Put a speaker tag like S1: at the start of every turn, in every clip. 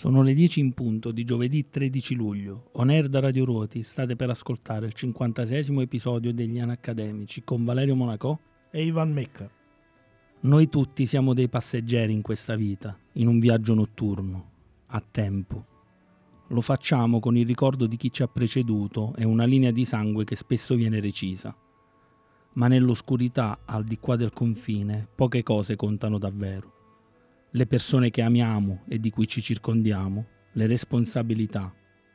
S1: Sono le 10 in punto di giovedì 13 luglio. On air da Radio Ruoti state per ascoltare il 56 episodio degli Anacademici con Valerio Monaco
S2: e Ivan Mecca.
S1: Noi tutti siamo dei passeggeri in questa vita, in un viaggio notturno, a tempo. Lo facciamo con il ricordo di chi ci ha preceduto e una linea di sangue che spesso viene recisa. Ma nell'oscurità, al di qua del confine, poche cose contano davvero le persone che amiamo e di cui ci circondiamo, le responsabilità,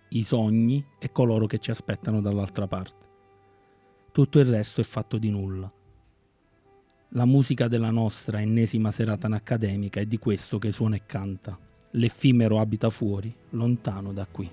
S1: i sogni e coloro che ci aspettano dall'altra parte. Tutto il resto è fatto di nulla. La musica della nostra ennesima serata accademica è di questo che suona e canta. L'effimero abita fuori, lontano da qui.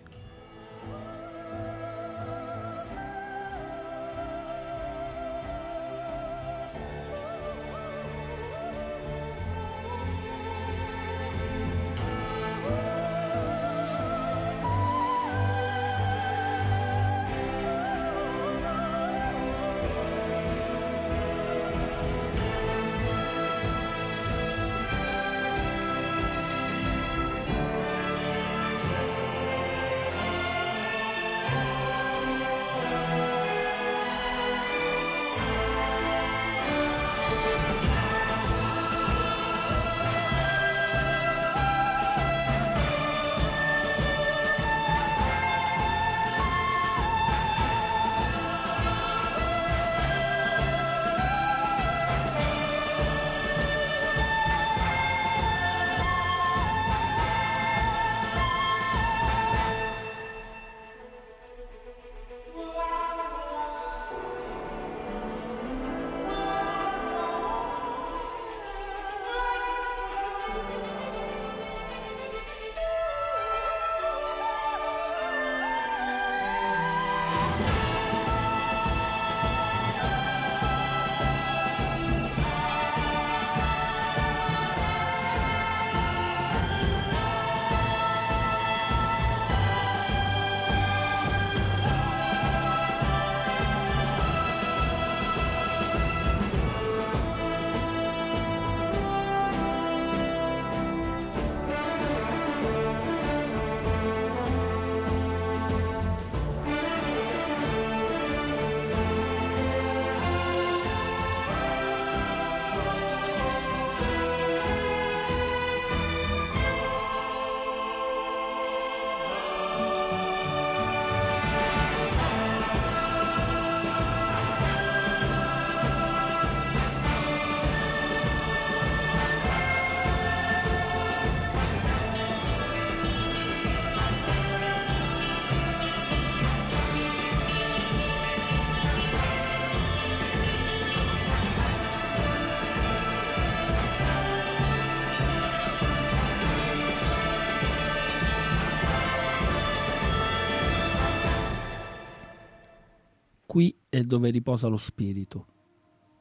S1: Dove riposa lo spirito,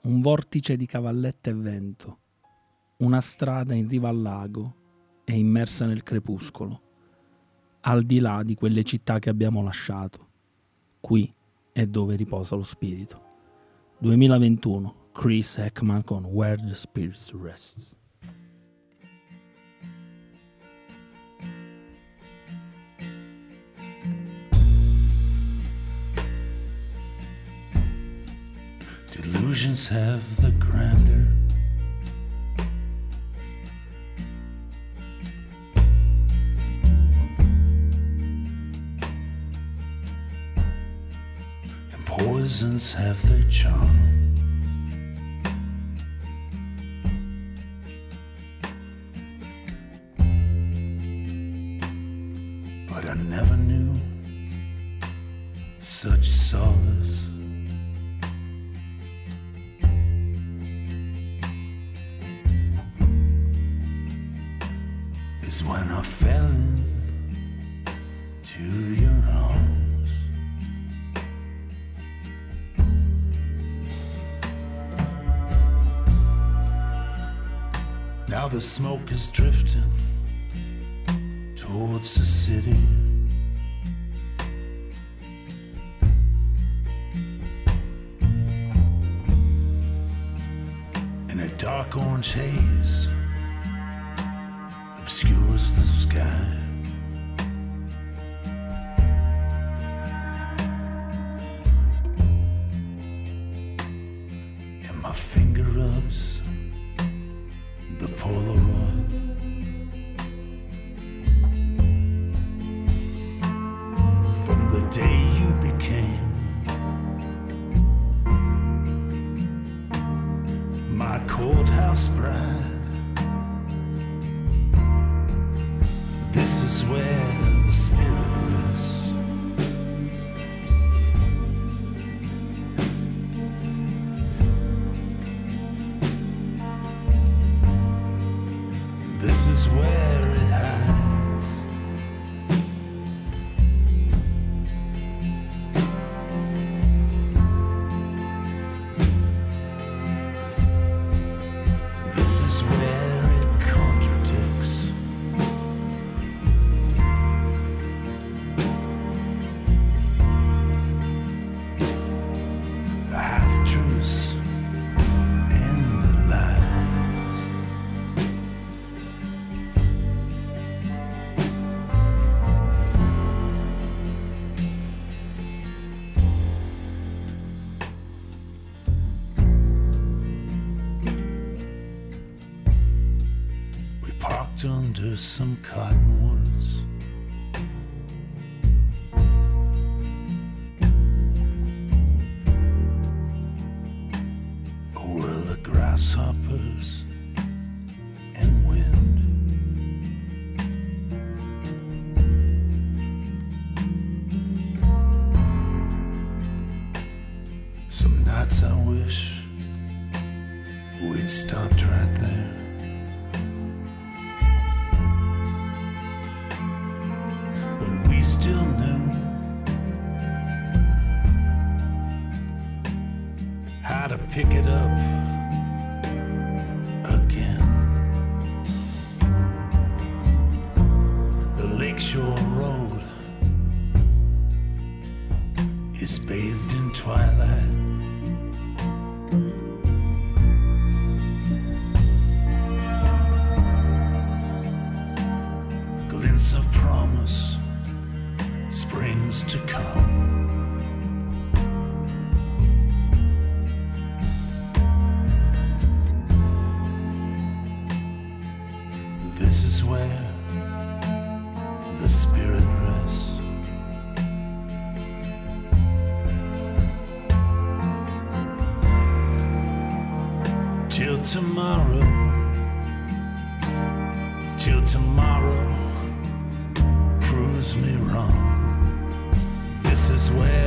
S1: un vortice di cavallette e vento, una strada in riva al lago e immersa nel crepuscolo, al di là di quelle città che abbiamo lasciato. Qui è dove riposa lo spirito. 2021, Chris Heckman con Where the Spirit Rests.
S3: Delusions have the grandeur. And poisons have their charm. The smoke is drifting towards the city. In a dark orange haze tomorrow, till tomorrow proves me wrong. This is where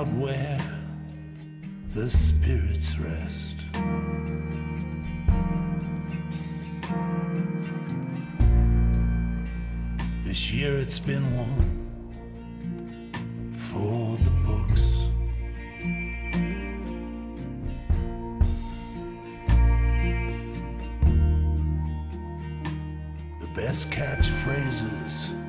S3: Where the spirits rest. This year it's been one for the books. The best catchphrases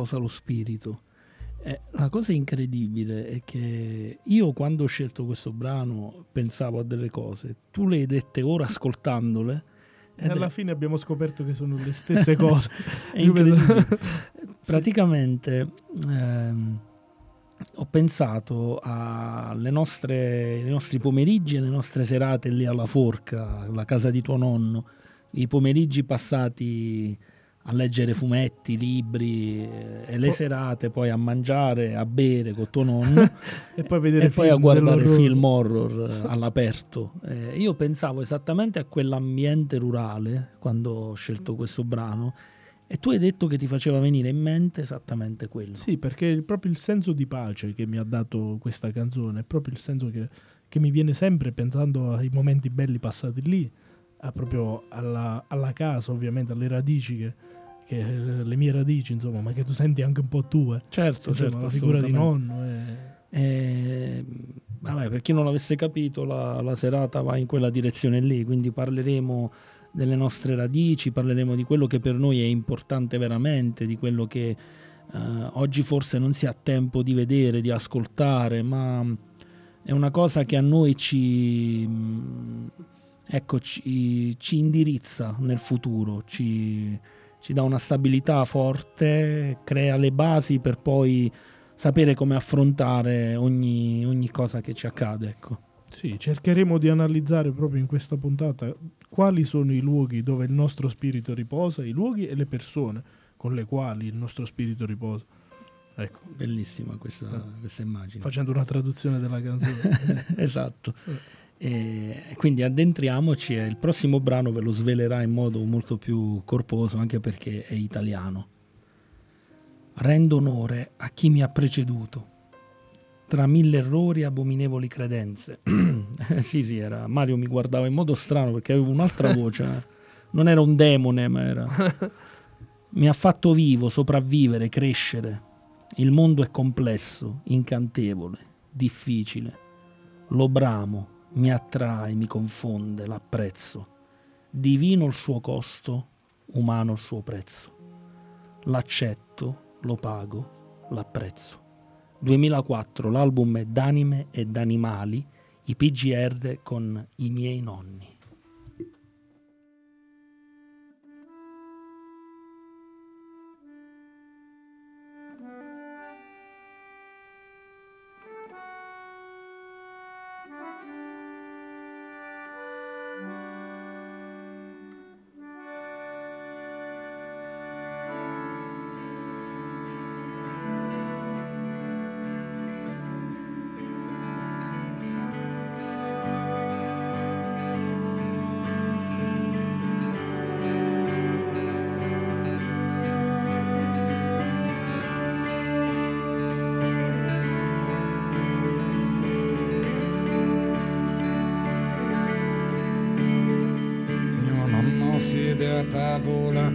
S1: riposa lo spirito. Eh, la cosa incredibile è che io quando ho scelto questo brano pensavo a delle cose, tu le hai dette ora ascoltandole.
S2: E alla
S1: è-
S2: fine abbiamo scoperto che sono le stesse cose.
S1: È incredibile. Praticamente ehm, ho pensato alle nostre, ai nostri pomeriggi e alle nostre serate lì alla forca, alla casa di tuo nonno, i pomeriggi passati a leggere fumetti, libri eh, e le
S2: Oh.
S1: serate poi a mangiare, a bere con tuo nonno
S2: e poi vedere
S1: e poi a guardare
S2: dell'orrore.
S1: film horror eh, all'aperto. Eh, io pensavo esattamente a quell'ambiente rurale quando ho scelto questo brano e tu hai detto che ti faceva venire in mente esattamente quello.
S2: Sì, perché è proprio il senso di pace che mi ha dato questa canzone, è proprio il senso che, che mi viene sempre pensando ai momenti belli passati lì, proprio alla, alla casa, ovviamente, alle radici, che, che, eh, le mie radici, insomma, ma che tu senti anche un po' tue.
S1: Certo,
S2: Insomma,
S1: certo,
S2: la figura di nonno. e-
S1: Eh, vabbè, per chi non l'avesse capito, la, la serata va in quella direzione lì, quindi parleremo delle nostre radici, parleremo di quello che per noi è importante veramente, di quello che eh, oggi forse non si ha tempo di vedere, di ascoltare, ma è una cosa che a noi ci, mm, ecco, ci, ci indirizza nel futuro, ci, ci dà una stabilità forte, crea le basi per poi sapere come affrontare ogni, ogni cosa che ci accade. Ecco.
S2: Sì, cercheremo di analizzare proprio in questa puntata quali sono i luoghi dove il nostro spirito riposa, i luoghi e le persone con le quali il nostro spirito riposa. Ecco,
S1: Bellissima questa, questa immagine.
S2: facendo una traduzione della canzone.
S1: esatto. E quindi addentriamoci e il prossimo brano ve lo svelerà in modo molto più corposo anche perché è italiano. Rendo onore a chi mi ha preceduto. Tra mille errori e abominevoli credenze. sì, sì, era. Mario mi guardava in modo strano perché avevo un'altra voce. eh. Non era un demone, ma era. Mi ha fatto vivo, sopravvivere, crescere. Il mondo è complesso, incantevole, difficile. Lo bramo, mi attrae, mi confonde, l'apprezzo. Divino il suo costo, umano il suo prezzo. L'accetto, lo pago, l'apprezzo. 2004, l'album è d'anime e d'animali, i PGR con i miei nonni.
S4: Tavola,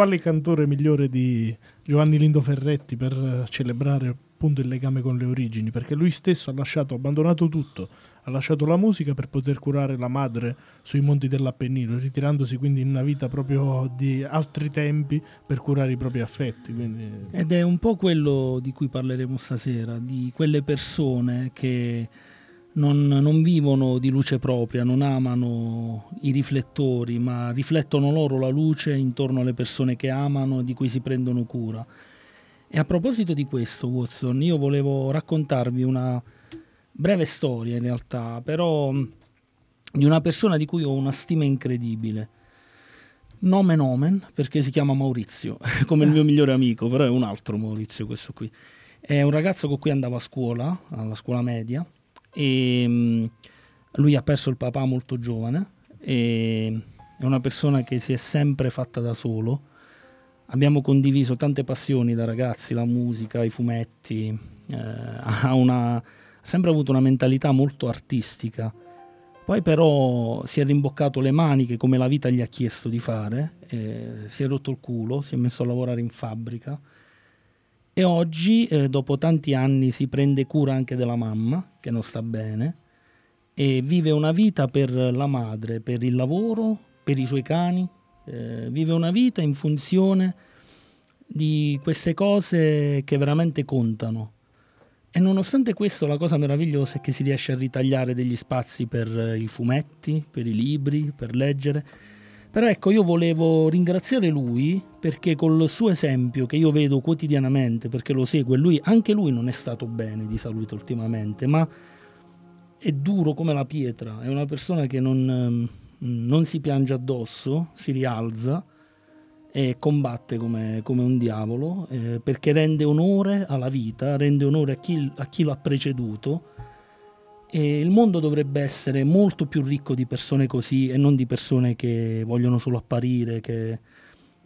S2: quale cantore migliore di Giovanni Lindo Ferretti per celebrare appunto il legame con le origini? Perché lui stesso ha lasciato, abbandonato tutto, ha lasciato la musica per poter curare la madre sui monti dell'Appennino, ritirandosi quindi in una vita proprio di altri tempi per curare i propri affetti. Quindi...
S1: Ed è un po' quello di cui parleremo stasera, di quelle persone che non, non, vivono di luce propria, non amano i riflettori, ma riflettono loro la luce intorno alle persone che amano e di cui si prendono cura. E a proposito di questo, Watson, io volevo raccontarvi una breve storia in realtà, però di una persona di cui ho una stima incredibile. Nomen omen, perché si chiama Maurizio, come il mio migliore amico, però è un altro Maurizio questo qui. È un ragazzo con cui andavo a scuola, alla scuola media, e um, lui ha perso il papà molto giovane è una persona che si è sempre fatta da solo. Abbiamo condiviso tante passioni da ragazzi, la musica, i fumetti, eh, ha, una, sempre avuto una mentalità molto artistica. Poi però si è rimboccato le maniche come la vita gli ha chiesto di fare, eh, si è rotto il culo, si è messo a lavorare in fabbrica e oggi, eh, dopo tanti anni, si prende cura anche della mamma, che non sta bene, e vive una vita per la madre, per il lavoro, per i suoi cani, eh, vive una vita in funzione di queste cose che veramente contano. E nonostante questo la cosa meravigliosa è che si riesce a ritagliare degli spazi per i fumetti, per i libri, per leggere però ecco, io volevo ringraziare lui perché col suo esempio che io vedo quotidianamente, perché lo segue, lui, anche lui non è stato bene di salute ultimamente, ma è duro come la pietra, è una persona che non, ehm, non si piange addosso, si rialza e combatte come, come un diavolo eh, perché rende onore alla vita, rende onore a chi, a chi l'ha preceduto. E il mondo dovrebbe essere molto più ricco di persone così e non di persone che vogliono solo apparire, che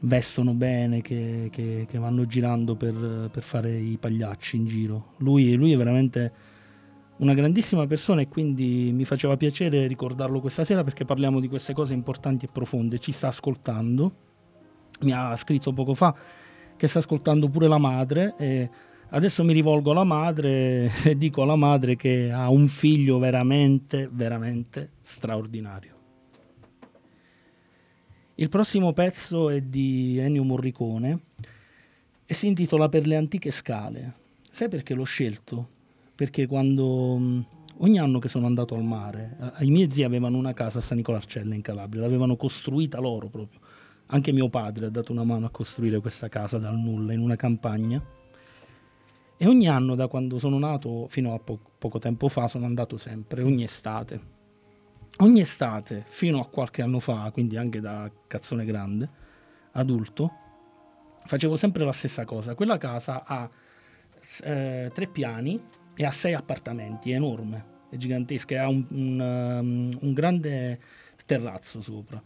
S1: vestono bene, che, che, che vanno girando per, per, fare i pagliacci in giro. Lui, lui, è veramente una grandissima persona e quindi mi faceva piacere ricordarlo questa sera perché parliamo di queste cose importanti e profonde. Ci sta ascoltando, mi ha scritto poco fa che sta ascoltando pure la madre. E, Adesso mi rivolgo alla madre e dico alla madre che ha un figlio veramente, veramente straordinario. Il prossimo pezzo è di Ennio Morricone e si intitola Per le antiche scale. Sai perché l'ho scelto? Perché quando mm, ogni anno che sono andato al mare, i miei zii avevano una casa a San Nicolarcella in Calabria, l'avevano costruita loro proprio. Anche mio padre ha dato una mano a costruire questa casa dal nulla in una campagna e ogni anno, da quando sono nato fino a po- poco tempo fa, sono andato sempre, ogni estate. Ogni estate, fino a qualche anno fa, quindi anche da cazzone grande, adulto, facevo sempre la stessa cosa. Quella casa ha eh, tre piani e ha sei appartamenti, è enorme, è gigantesca, ha un, un, um, un grande terrazzo sopra.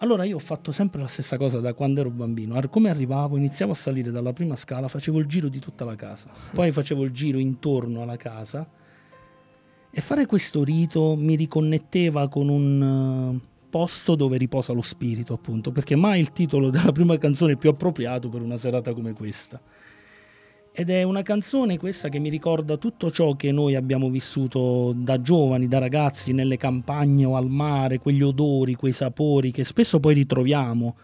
S1: Allora io ho fatto sempre la stessa cosa da quando ero bambino. Come arrivavo, iniziavo a salire dalla prima scala, facevo il giro di tutta la casa, poi facevo il giro intorno alla casa e fare questo rito mi riconnetteva con un eh, posto dove riposa lo spirito, appunto, perché mai il titolo della prima canzone è più appropriato per una serata come questa. Ed è una canzone questa che mi ricorda tutto ciò che noi abbiamo vissuto da giovani, da ragazzi, nelle campagne o al mare, quegli odori, quei sapori che spesso poi ritroviamo.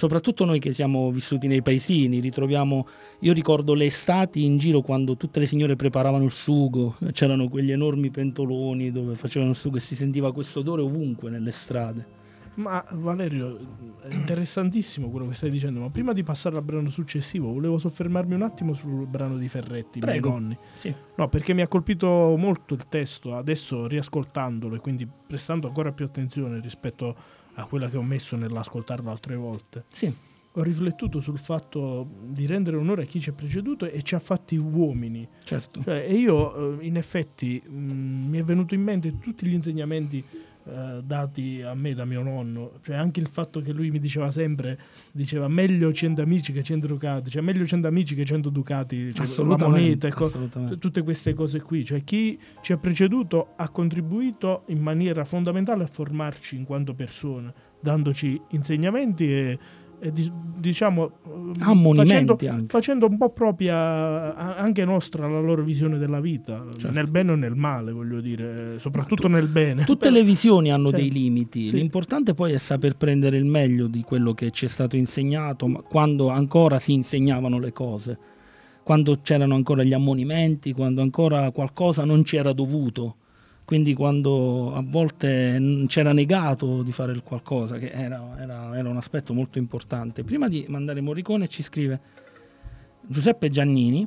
S1: Soprattutto noi che siamo vissuti nei paesini, ritroviamo, io ricordo le estati in giro quando tutte le signore preparavano il sugo, c'erano quegli enormi pentoloni dove facevano il sugo e si sentiva questo odore ovunque nelle strade.
S2: Ma Valerio, è interessantissimo quello che stai dicendo, ma prima di passare al brano successivo volevo soffermarmi un attimo sul brano di Ferretti,
S1: Prego.
S2: miei nonni.
S1: Sì.
S2: No, perché mi ha colpito molto il testo, adesso riascoltandolo e quindi prestando ancora più attenzione rispetto a quella che ho messo nell'ascoltarlo altre volte.
S1: Sì.
S2: Ho riflettuto sul fatto di rendere onore a chi ci ha preceduto e ci ha fatti uomini.
S1: Certo.
S2: Cioè, e io, eh, in effetti, mh, mi è venuto in mente tutti gli insegnamenti eh, dati a me da mio nonno, cioè anche il fatto che lui mi diceva sempre, diceva meglio 100 amici che 100 ducati, cioè meglio 100 amici che 100 ducati, cioè
S1: assolutamente,
S2: moneta,
S1: assolutamente.
S2: tutte queste cose qui, cioè chi ci ha preceduto ha contribuito in maniera fondamentale a formarci in quanto persone, dandoci insegnamenti e, e di- diciamo
S1: Ah,
S2: facendo, facendo un po' propria anche nostra la loro visione della vita,
S1: Certo.
S2: nel bene o nel male, voglio dire, soprattutto nel bene.
S1: Tutte le visioni hanno
S2: Cioè,
S1: dei limiti,
S2: sì.
S1: l'importante poi è saper prendere il meglio di quello che ci è stato insegnato, ma quando ancora si insegnavano le cose, quando c'erano ancora gli ammonimenti, quando ancora qualcosa non ci era dovuto, quindi quando a volte c'era negato di fare il qualcosa, che era, era- era un aspetto molto importante. Prima di mandare Morricone ci scrive Giuseppe Giannini,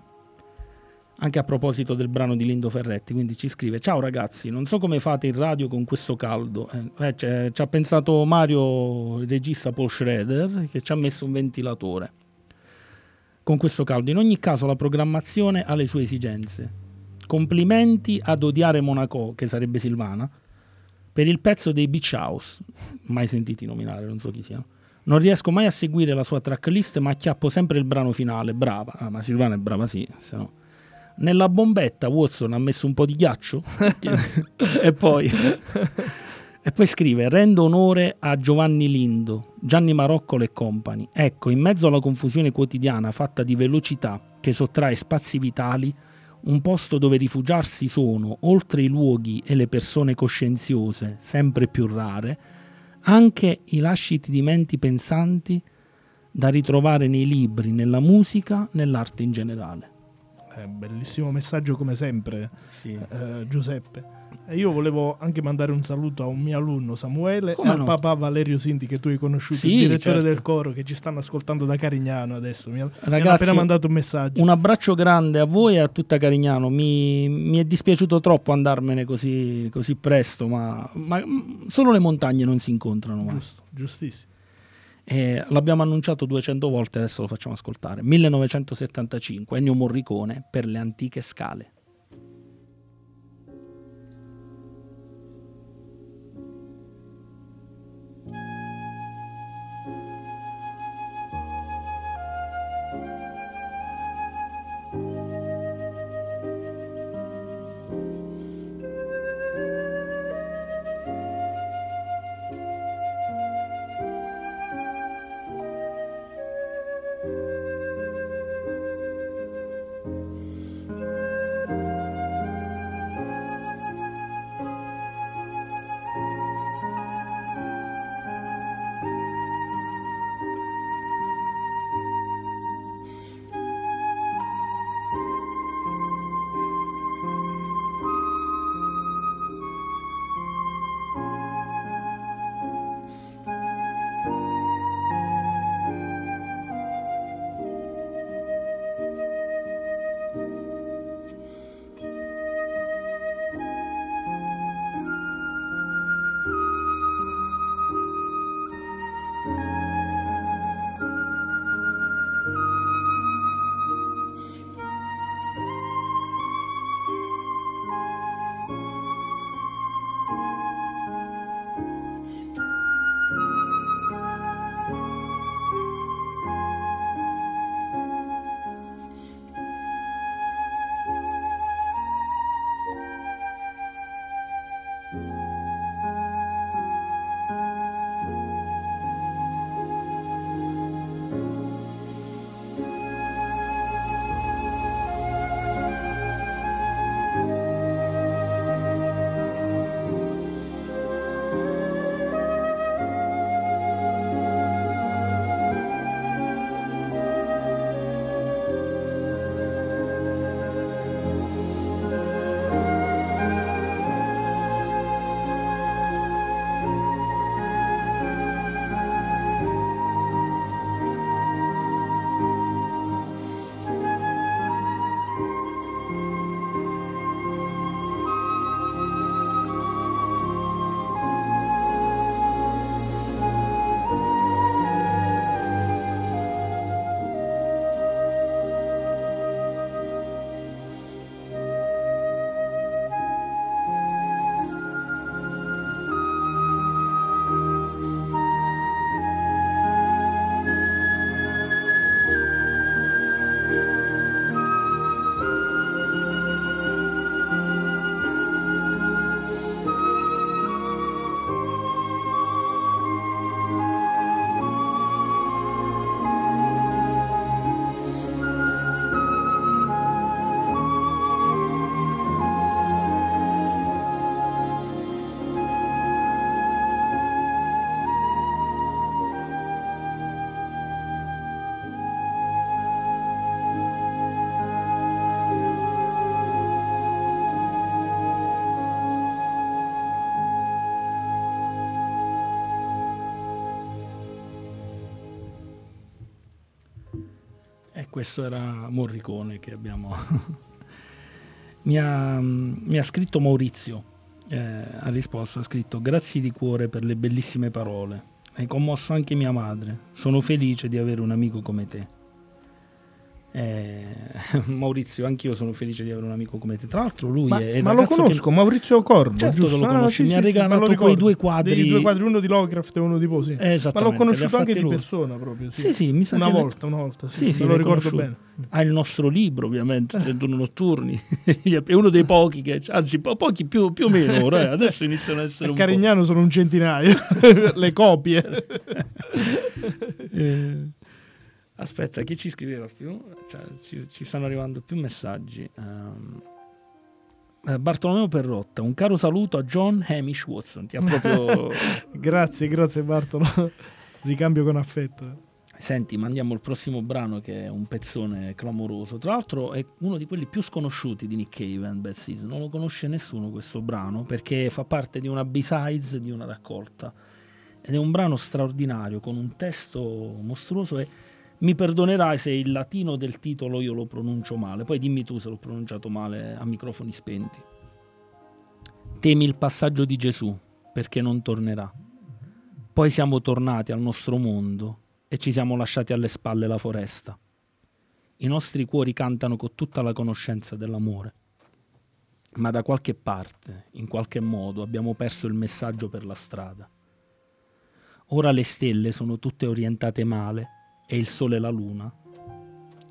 S1: anche a proposito del brano di Lindo Ferretti, quindi ci scrive: Ciao ragazzi, non so come fate in radio con questo caldo. Eh, eh, ci ha pensato Mario, il regista Paul Schroeder, che ci ha messo un ventilatore. Con questo caldo, in ogni caso, la programmazione ha le sue esigenze. Complimenti ad odiare Monaco, che sarebbe Silvana, per il pezzo dei Beach House, mai sentiti nominare, non so chi siano. Non riesco mai a seguire la sua tracklist, ma acchiappo sempre il brano finale. Brava, Ah, ma Silvana è brava, sì. se no. Nella bombetta Watson ha messo un po' di ghiaccio e poi e poi scrive rendo onore a Giovanni Lindo, Gianni Maroccolo e compagni. Ecco, in mezzo alla confusione quotidiana fatta di velocità che sottrae spazi vitali, un posto dove rifugiarsi sono, oltre i luoghi e le persone coscienziose, sempre più rare, anche i lasciti di menti pensanti da ritrovare nei libri, nella musica, nell'arte in generale.
S2: Eh, bellissimo messaggio come sempre,
S1: Sì.
S2: eh, Giuseppe. E io volevo anche mandare un saluto a un mio alunno Samuele
S1: Come
S2: e al
S1: no?
S2: papà Valerio Sinti che tu hai conosciuto,
S1: Sì,
S2: il direttore
S1: certo.
S2: del coro che ci stanno ascoltando da Carignano adesso. Mi, mi hanno
S1: Ragazzi,
S2: appena mandato un messaggio.
S1: Un abbraccio grande a voi e a tutta Carignano. Mi, mi è dispiaciuto troppo andarmene così, così presto, ma, ma, mm, solo le montagne non si incontrano.
S2: Giusto, giustissimo.
S1: E l'abbiamo annunciato 200 volte, adesso lo facciamo ascoltare. 1975, Ennio Morricone per le antiche scale. Questo era Morricone che abbiamo... mi, ha, mi, ha, scritto Maurizio, eh, ha risposto, ha scritto grazie di cuore per le bellissime parole, hai commosso anche mia madre, sono felice di avere un amico come te. Eh, Maurizio, anch'io sono felice di avere un amico come te. Tra l'altro, lui
S2: ma,
S1: è.
S2: Ma lo conosco, che... Maurizio Corbo.
S1: Certo
S2: giusto?
S1: lo conosci,
S2: ah,
S1: mi
S2: sì,
S1: ha regalato
S2: sì,
S1: quei due quadri.
S2: Due quadri, uno di Lovecraft e uno di Posi.
S1: Eh,
S2: ma l'ho conosciuto anche di persona proprio. Sì,
S1: sì, sì mi sa
S2: una
S1: che
S2: volta, una volta. Sì,
S1: sì,
S2: lo ricordo bene.
S1: Ha il nostro libro, ovviamente, 31 notturni. è uno dei pochi che, anzi, po- pochi più, più o meno ora. eh, Adesso iniziano ad essere
S2: A Carignano sono un centinaio le copie.
S1: Eh, aspetta, chi ci scriveva più? Cioè, ci, ci stanno arrivando più messaggi. Um, eh, Bartolomeo Perrotta, un caro saluto a John Hamish Watson. Ti ha proprio.
S2: grazie, grazie Bartolo. Ricambio con affetto.
S1: Senti, mandiamo il prossimo brano che è un pezzone clamoroso. Tra l'altro è uno di quelli più sconosciuti di Nick Cave and Bad Season. Non lo conosce nessuno questo brano perché fa parte di una B-sides di una raccolta. Ed è un brano straordinario con un testo mostruoso e mi perdonerai se il latino del titolo io lo pronuncio male. Poi dimmi tu se l'ho pronunciato male a microfoni spenti. Temi il passaggio di Gesù perché non tornerà. Poi siamo tornati al nostro mondo e ci siamo lasciati alle spalle la foresta. I nostri cuori cantano con tutta la conoscenza dell'amore. Ma da qualche parte, in qualche modo, abbiamo perso il messaggio per la strada. Ora le stelle sono tutte orientate male e il sole e la luna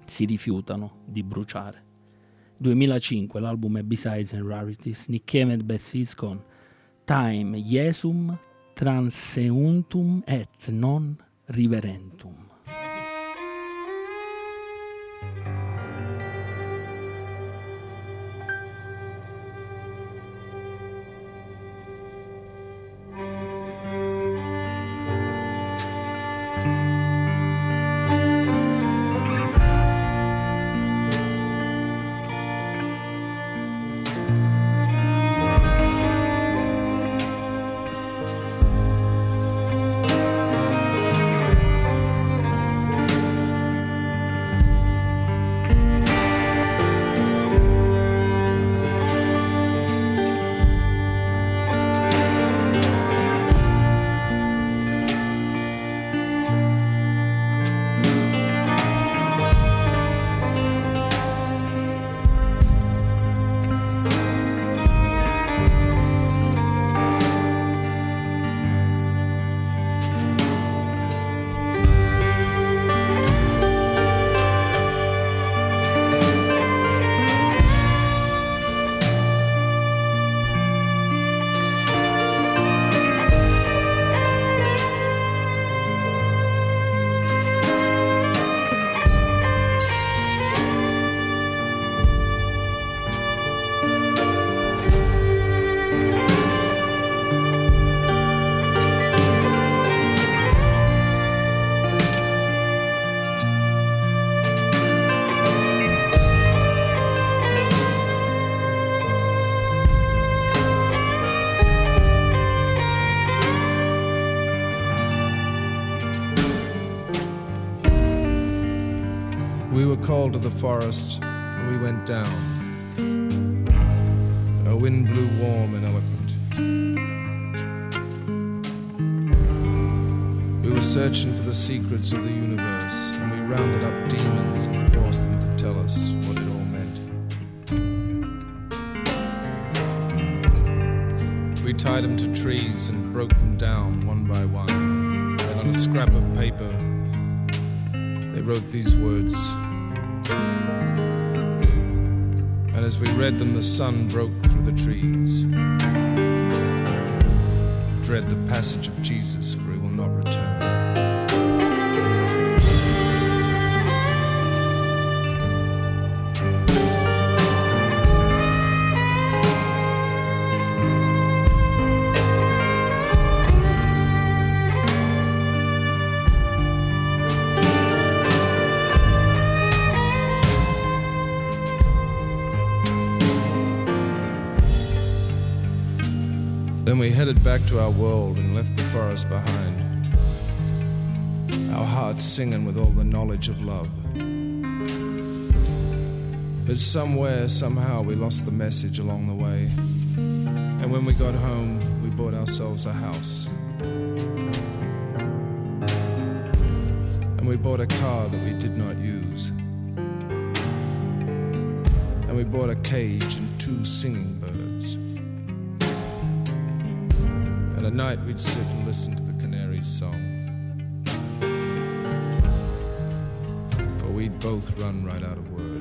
S1: si rifiutano di bruciare. 2005 l'album è Besides and Rarities, Nick Cave and con Time Jesum Transeuntum et non Riverentum.
S5: Forest, and we went down. A wind blew warm and eloquent. We were searching for the secrets of the universe, and we rounded up demons and forced them to tell us what it all meant. We tied them to trees and broke them down one by one. And on a scrap of paper, they wrote these words. As we read them, the sun broke through the trees. Dread the passage of Jesus, headed back to our world and left the forest behind. Our hearts singing with all the knowledge of love. But somewhere, somehow, we lost the message along the way. And when we got home, we bought ourselves a house. And we bought a car that we did not use. And we bought a cage and two singing at night we'd sit and listen to the canary's song. For we'd both run right out of words.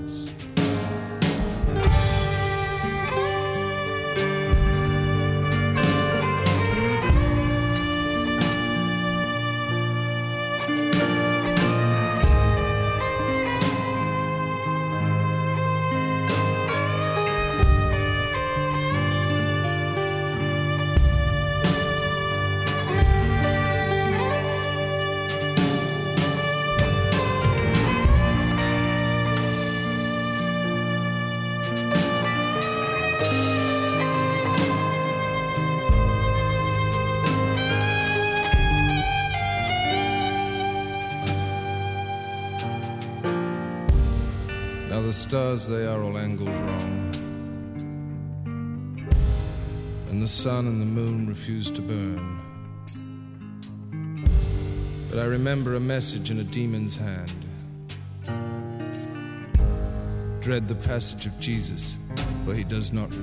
S5: Stars, they are all angled wrong. And the sun and the moon refuse to burn. But I remember a message in a demon's hand. Dread the passage of Jesus, for he does not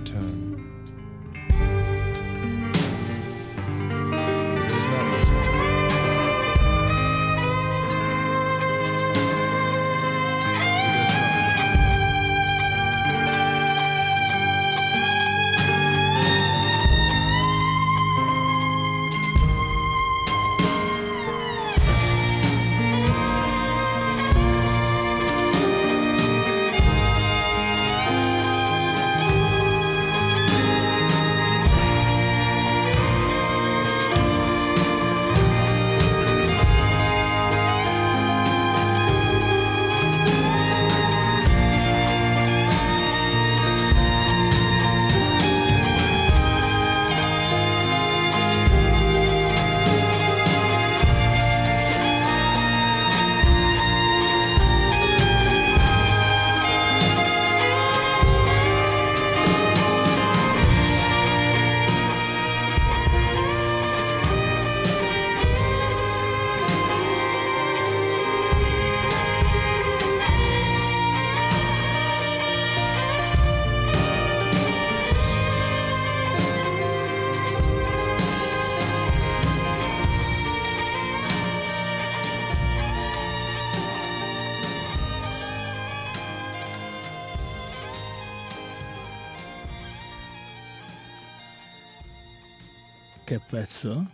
S1: Pezzo?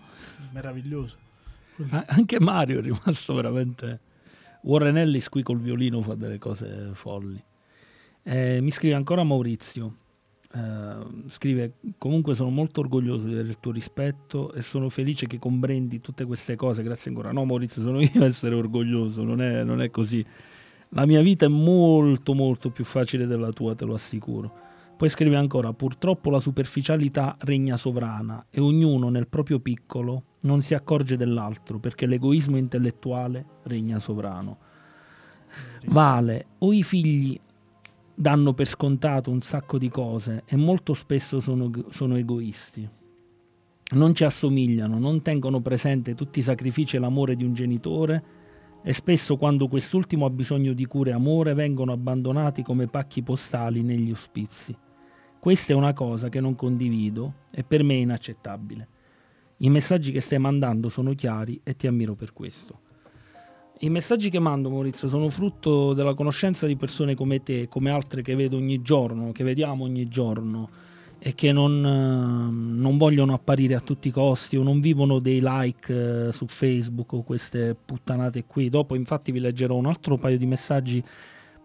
S2: Meraviglioso.
S1: Ah, Anche Mario è rimasto veramente. Warren Ellis qui col violino fa delle cose folli. Eh, mi scrive ancora Maurizio. Eh, scrive: Comunque sono molto orgoglioso del tuo rispetto e sono felice che comprendi tutte queste cose. Grazie ancora. No, Maurizio, sono io a essere orgoglioso, non è, non è così. La mia vita è molto, molto più facile della tua, te lo assicuro. Poi scrive ancora: Purtroppo la superficialità regna sovrana e ognuno nel proprio piccolo non si accorge dell'altro perché l'egoismo intellettuale regna sovrano. Vale, o i figli danno per scontato un sacco di cose e molto spesso sono, sono egoisti. Non ci assomigliano, non tengono presente tutti i sacrifici e l'amore di un genitore e spesso quando quest'ultimo ha bisogno di cure e amore vengono abbandonati come pacchi postali negli ospizi. Questa è una cosa che non condivido e per me è inaccettabile. I messaggi che stai mandando sono chiari e ti ammiro per questo. I messaggi che mando, Maurizio, sono frutto della conoscenza di persone come te, come altre che vedo ogni giorno, che vediamo ogni giorno e che non, eh, non vogliono apparire a tutti i costi o non vivono dei like eh, su Facebook o queste puttanate qui. Dopo, infatti, vi leggerò un altro paio di messaggi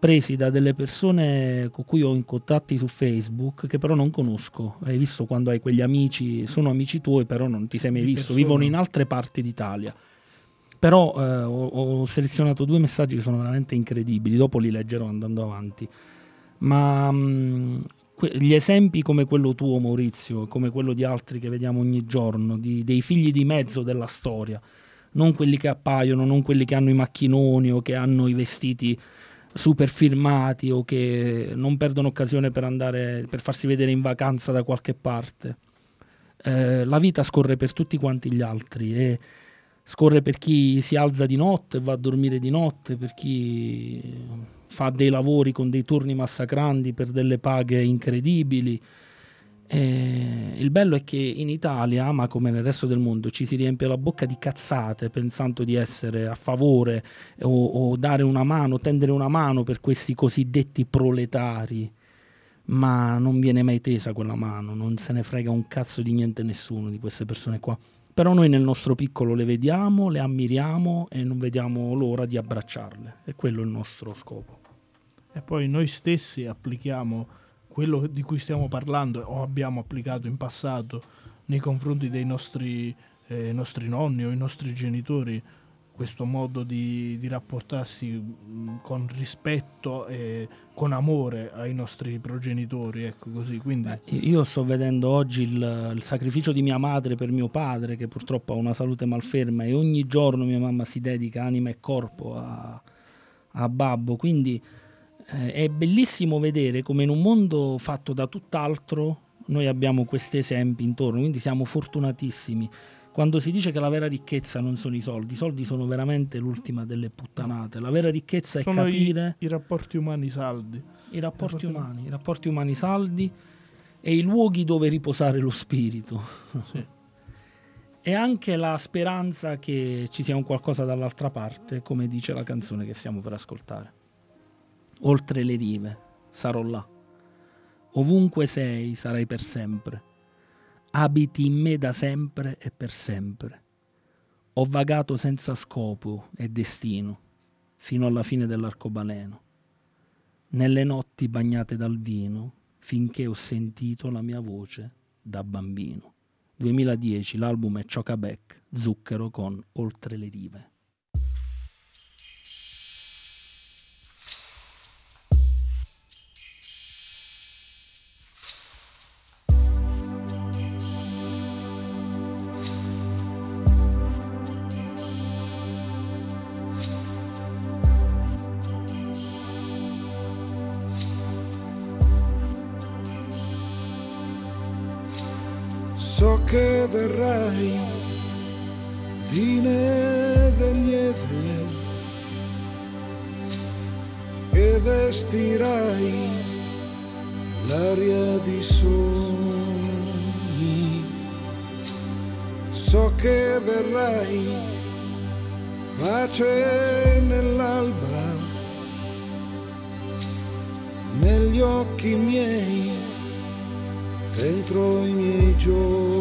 S1: presi da delle persone con cui ho in contatti su Facebook che però non conosco. Hai visto quando hai quegli amici, sono amici tuoi, però non ti sei mai visto,
S2: persona.
S1: vivono in altre parti d'Italia. Però eh, ho, ho selezionato due messaggi che sono veramente incredibili, dopo li leggerò andando avanti. Ma mh, que- gli esempi come quello tuo, Maurizio, come quello di altri che vediamo ogni giorno, di- dei figli di mezzo della storia, non quelli che appaiono, non quelli che hanno i macchinoni o che hanno i vestiti super firmati o che non perdono occasione per andare per farsi vedere in vacanza da qualche parte. Eh, la vita scorre per tutti quanti gli altri e scorre per chi si alza di notte e va a dormire di notte, per chi fa dei lavori con dei turni massacranti per delle paghe incredibili. E il bello è che in Italia, ma come nel resto del mondo, ci si riempie la bocca di cazzate pensando di essere a favore o, o dare una mano, tendere una mano per questi cosiddetti proletari, ma non viene mai tesa quella mano, non se ne frega un cazzo di niente nessuno di queste persone qua. Però noi nel nostro piccolo le vediamo, le ammiriamo e non vediamo l'ora di abbracciarle. E quello è il nostro scopo.
S2: E poi noi stessi applichiamo quello di cui stiamo parlando o abbiamo applicato in passato nei confronti dei nostri, eh, nostri nonni o i nostri genitori questo modo di, di rapportarsi mh, con rispetto e con amore ai nostri progenitori, ecco così. Quindi...
S1: Beh, io sto vedendo oggi il, il, sacrificio di mia madre per mio padre, che purtroppo ha una salute malferma, e ogni giorno mia mamma si dedica anima e corpo a, a Babbo. Quindi eh, è bellissimo vedere come in un mondo fatto da tutt'altro noi abbiamo questi esempi intorno, quindi siamo fortunatissimi. Quando si dice che la vera ricchezza non sono i soldi, i soldi sono veramente l'ultima delle puttanate. La vera ricchezza
S2: sono
S1: è capire
S2: i, i rapporti umani saldi.
S1: I rapporti, umani, i rapporti umani saldi e i luoghi dove riposare lo spirito.
S2: Sì.
S1: e anche la speranza che ci sia un qualcosa dall'altra parte, come dice la canzone che stiamo per ascoltare oltre le rive, sarò là. Ovunque sei, sarai per sempre. Abiti in me da sempre e per sempre. Ho vagato senza scopo e destino, fino alla fine dell'arcobaleno. Nelle notti bagnate dal vino, finché ho sentito la mia voce da bambino. 2010 l'album è Chocabec, Zucchero con Oltre le rive.
S6: Verrai pace nell'alba, negli occhi miei dentro i miei giorni.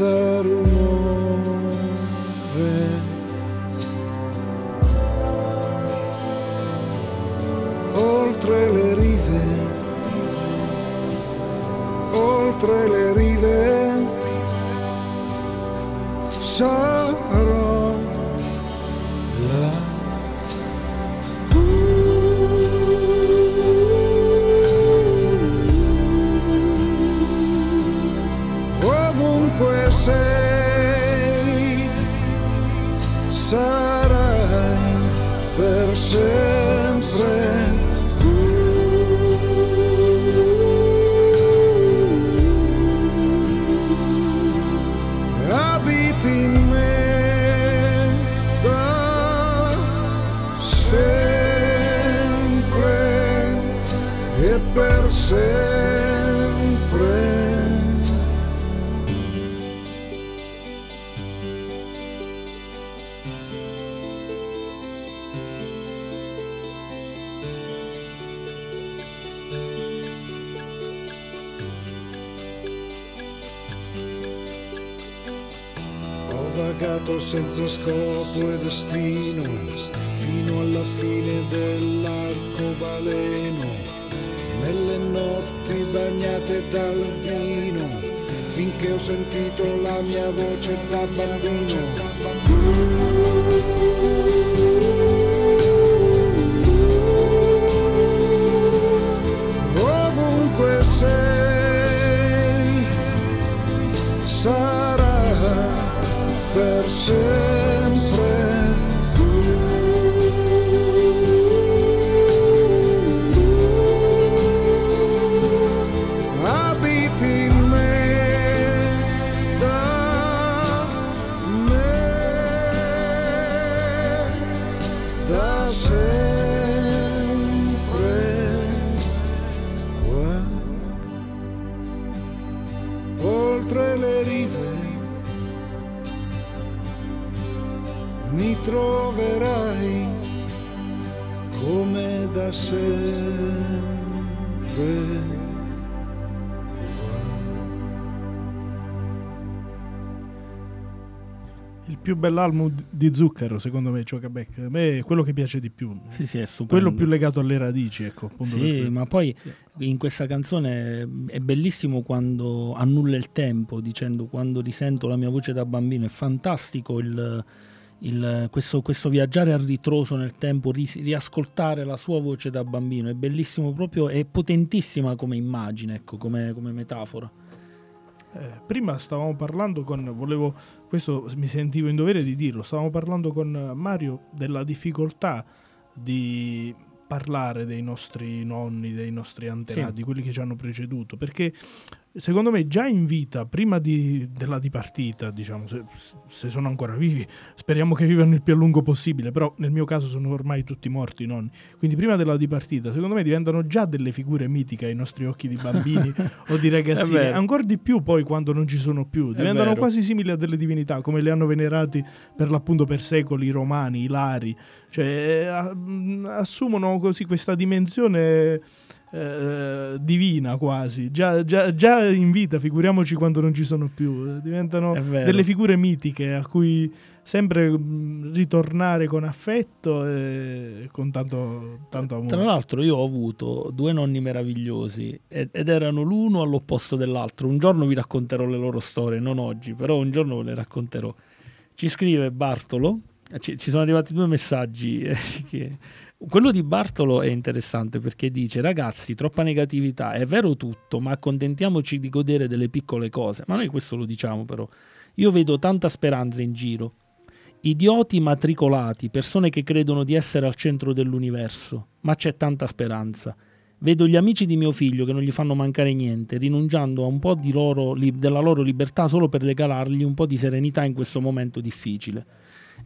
S6: Senza vagato senza scopo e destino fino alla fine dell'arcobaleno, nelle notti bagnate dal vino, finché ho sentito la mia voce da bambino. Per
S2: più bell'album di Zucchero, secondo me, Choca Beck. A me è quello che piace di più.
S1: Sì, sì, è stupendo.
S2: Quello più legato alle radici, ecco.
S1: Sì, ma poi in questa canzone è bellissimo quando annulla il tempo, dicendo quando risento la mia voce da bambino. È fantastico il, il- questo, questo viaggiare a ritroso nel tempo, ri- riascoltare la sua voce da bambino. È bellissimo proprio, è potentissima come immagine, ecco, come, come metafora.
S2: Eh, prima stavamo parlando con, volevo, questo mi sentivo in dovere di dirlo, stavamo parlando con Mario della difficoltà di parlare dei nostri nonni, dei nostri antenati,
S1: Sì.
S2: quelli che ci hanno preceduto, perché secondo me già in vita, prima di- della dipartita, diciamo, se, se sono ancora vivi, speriamo che vivano il più a lungo possibile, però nel mio caso sono ormai tutti morti i nonni, quindi prima della dipartita, secondo me diventano già delle figure mitiche ai nostri occhi di bambini o di ragazzini, ancora di più poi quando non ci sono più, diventano quasi simili a delle divinità, come le hanno venerati per l'appunto per secoli i romani, i lari, cioè eh, mh, assumono così questa dimensione eh, divina quasi, già, già- già in vita, figuriamoci quando non ci sono più, eh, diventano delle figure mitiche a cui sempre mh, ritornare con affetto e con tanto, tanto amore.
S1: Tra l'altro io ho avuto due nonni meravigliosi ed, ed erano l'uno all'opposto dell'altro. Un giorno vi racconterò le loro storie, non oggi, però un giorno ve le racconterò. Ci scrive Bartolo, ci, ci sono arrivati due messaggi. eh, che- Quello di Bartolo è interessante perché dice ragazzi troppa negatività, è vero tutto, ma accontentiamoci di godere delle piccole cose. Ma noi questo lo diciamo però. Io vedo tanta speranza in giro. Idioti matricolati, persone che credono di essere al centro dell'universo, ma c'è tanta speranza. Vedo gli amici di mio figlio che non gli fanno mancare niente, rinunciando a un po' loro, della loro libertà solo per regalargli un po' di serenità in questo momento difficile.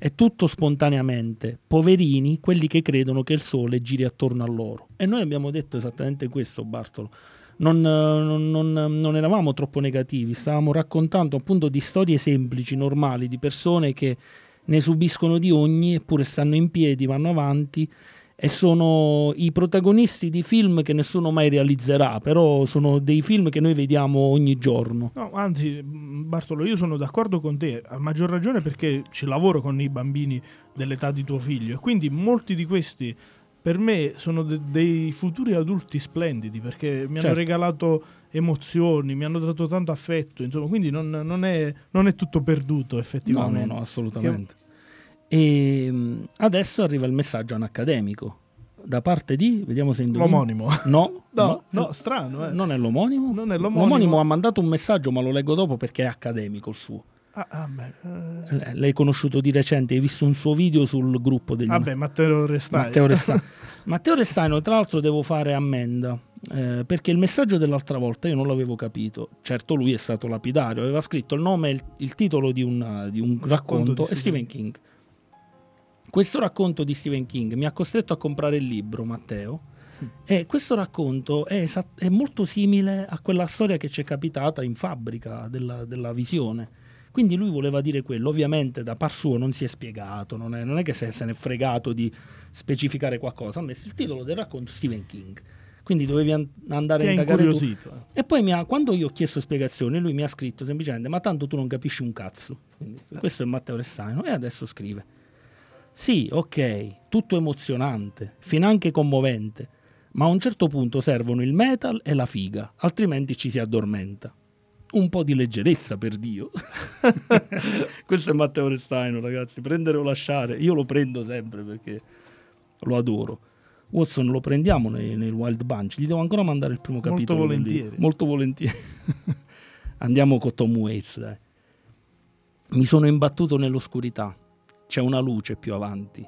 S1: È tutto spontaneamente. Poverini, quelli che credono che il sole giri attorno a loro. E noi abbiamo detto esattamente questo, Bartolo. Non, non- non- non eravamo troppo negativi, stavamo raccontando appunto di storie semplici, normali, di persone che ne subiscono di ogni, eppure stanno in piedi, vanno avanti e sono i protagonisti di film che nessuno mai realizzerà, però sono dei film che noi vediamo ogni giorno.
S2: No, anzi, Bartolo, io sono d'accordo con te, a maggior ragione perché ci lavoro con i bambini dell'età di tuo figlio e quindi molti di questi per me sono de- dei futuri adulti splendidi perché mi hanno
S1: Certo.
S2: regalato emozioni, mi hanno dato tanto affetto, insomma, quindi non, non è, non è tutto perduto
S1: No,
S2: effettivamente.
S1: no, no, assolutamente. E mh, adesso arriva il messaggio anacademico da parte di, vediamo se indovino.
S2: L'omonimo.
S1: No,
S2: No, no, strano, eh.
S1: Non è l'omonimo.
S2: Non è l'omonimo.
S1: L'omonimo ha mandato un messaggio, ma lo leggo dopo perché è accademico il suo.
S2: Ah, ah, beh, eh,
S1: L'hai conosciuto di recente, hai visto un suo video sul gruppo degli
S2: vabbè, Matteo Restai.
S1: Matteo Restaino. Matteo Restaino, tra l'altro, devo fare ammenda eh, perché il messaggio dell'altra volta io non l'avevo capito. Certo, lui è stato lapidario, aveva scritto il nome e il, il titolo di, una- di un racconto
S2: di
S1: e
S2: Stephen
S1: Stephen King. Questo racconto di Stephen King mi ha costretto a comprare il libro, Matteo, E questo racconto è, esatt- è molto simile a quella storia che ci è capitata in fabbrica della, della visione. Quindi lui voleva dire quello, ovviamente da par suo non si è spiegato, non è, non è che se, se ne è fregato di specificare qualcosa, ha messo il titolo del racconto Stephen King. Quindi dovevi an- andare
S2: Ti
S1: a indagare tu.
S2: incuriosito.
S1: E poi ha- quando io ho chiesto spiegazioni, lui mi ha scritto semplicemente: Ma tanto tu non capisci un cazzo. Quindi, questo è Matteo Restaino. E adesso scrive: Sì, ok, tutto emozionante, finanche commovente. Ma a un certo punto servono il metal e la figa, altrimenti ci si addormenta. Un po' di leggerezza, per Dio. questo è Matteo Restaino, ragazzi. Prendere o lasciare. Io lo prendo sempre perché lo adoro. Watson lo prendiamo nei- nel Wild Bunch. Gli devo ancora mandare il primo
S2: Molto
S1: capitolo. lì.
S2: volentieri.
S1: Molto volentieri. Andiamo con Tom Waits, dai. Mi sono imbattuto nell'oscurità. C'è una luce più avanti.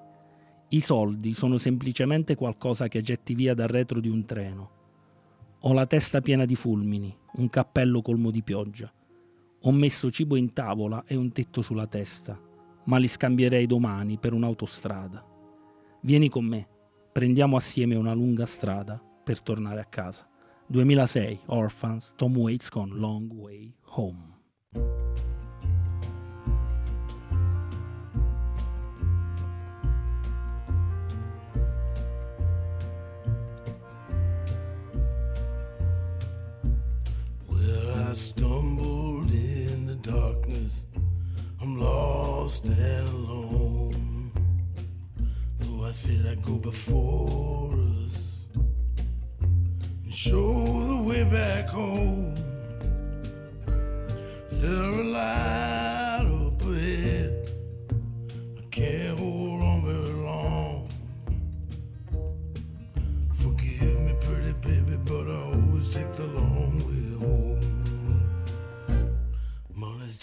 S1: I soldi sono semplicemente qualcosa che getti via dal retro di un treno. Ho la testa piena di fulmini, un cappello colmo di pioggia. Ho messo cibo in tavola e un tetto sulla testa, ma li scambierei domani per un'autostrada. Vieni con me, prendiamo assieme una lunga strada per tornare a casa. 2006, Orphans, Tom Waits con Long Way Home.
S7: Stumbled in the darkness. I'm lost and alone. Though I said I'd go before us and show the way back home. Is there a light up ahead? I can't hold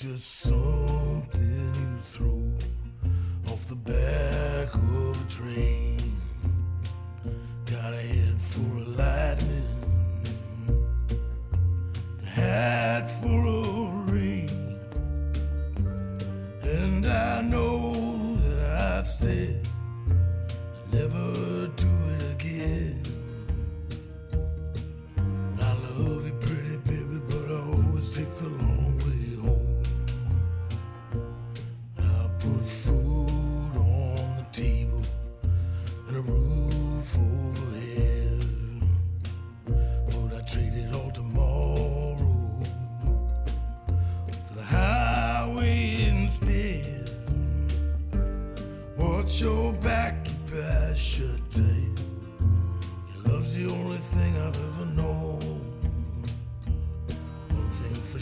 S7: just something you throw off the back of a train. Got a head full of lightning, a hat full of rain, and I know that I've said I'll never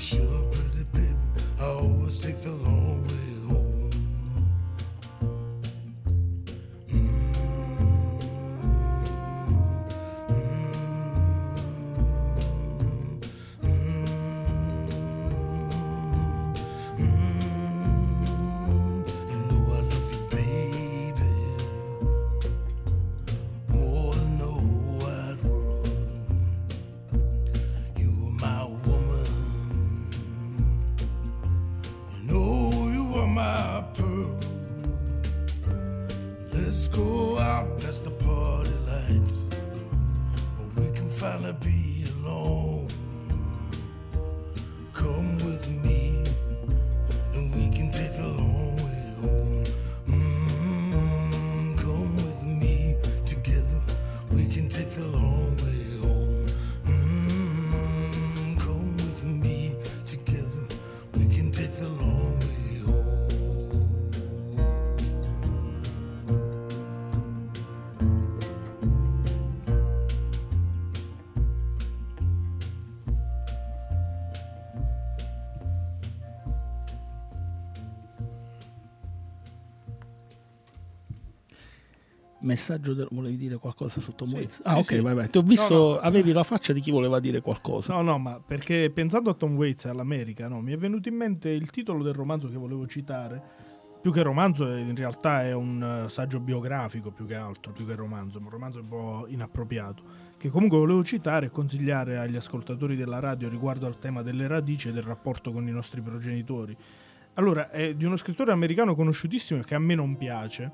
S7: sure, pretty baby, I always take the long
S1: Messaggio del... volevi dire qualcosa su Tom
S2: Sì,
S1: Waits?
S2: sì,
S1: Ah, ok,
S2: sì.
S1: vai, vai. Ti ho visto,
S2: No, no.
S1: avevi la faccia di chi voleva dire qualcosa.
S2: No, no, ma perché pensando a Tom Waits e all'America, no, mi è venuto in mente il titolo del romanzo che volevo citare. Più che romanzo, eh, in realtà è un eh, saggio biografico più che altro, più che romanzo, un romanzo un po' inappropriato. Che comunque volevo citare e consigliare agli ascoltatori della radio riguardo al tema delle radici e del rapporto con i nostri progenitori. Allora, è di uno scrittore americano conosciutissimo che a me non piace,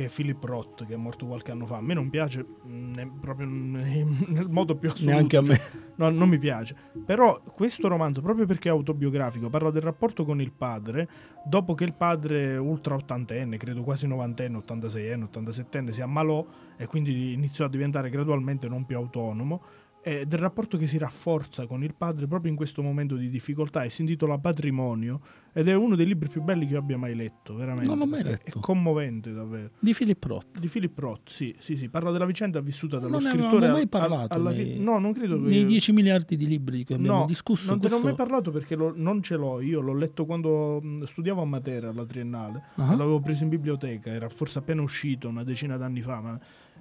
S2: che è Philip Roth, che è morto qualche anno fa. A me non piace mh, ne- proprio n- nel modo più assoluto.
S1: Neanche a me.
S2: cioè, no, non mi piace. Però questo romanzo, proprio perché è autobiografico, parla del rapporto con il padre, dopo che il padre, ultra ottantenne, credo quasi novantenne, 86enne, 87enne, si ammalò e quindi iniziò a diventare gradualmente non più autonomo. E del rapporto che si rafforza con il padre proprio in questo momento di difficoltà e si intitola Patrimonio ed è uno dei libri più belli che io abbia mai letto, veramente.
S1: Non l'ho mai letto.
S2: È commovente davvero.
S1: Di Philip Roth.
S2: Di Philip Roth, sì, sì, sì, parla della vicenda vissuta dallo
S1: Non ne
S2: scrittore
S1: avevamo mai parlato
S2: alla
S1: nei-
S2: fi- no, non credo che
S1: Nei 10 miliardi di libri di cui abbiamo
S2: No,
S1: discusso,
S2: non te ne ho mai parlato perché lo- non ce l'ho. Io l'ho letto quando mh, studiavo a Matera alla triennale.
S1: Ah.
S2: L'avevo preso in biblioteca, era forse appena uscito una decina d'anni fa, ma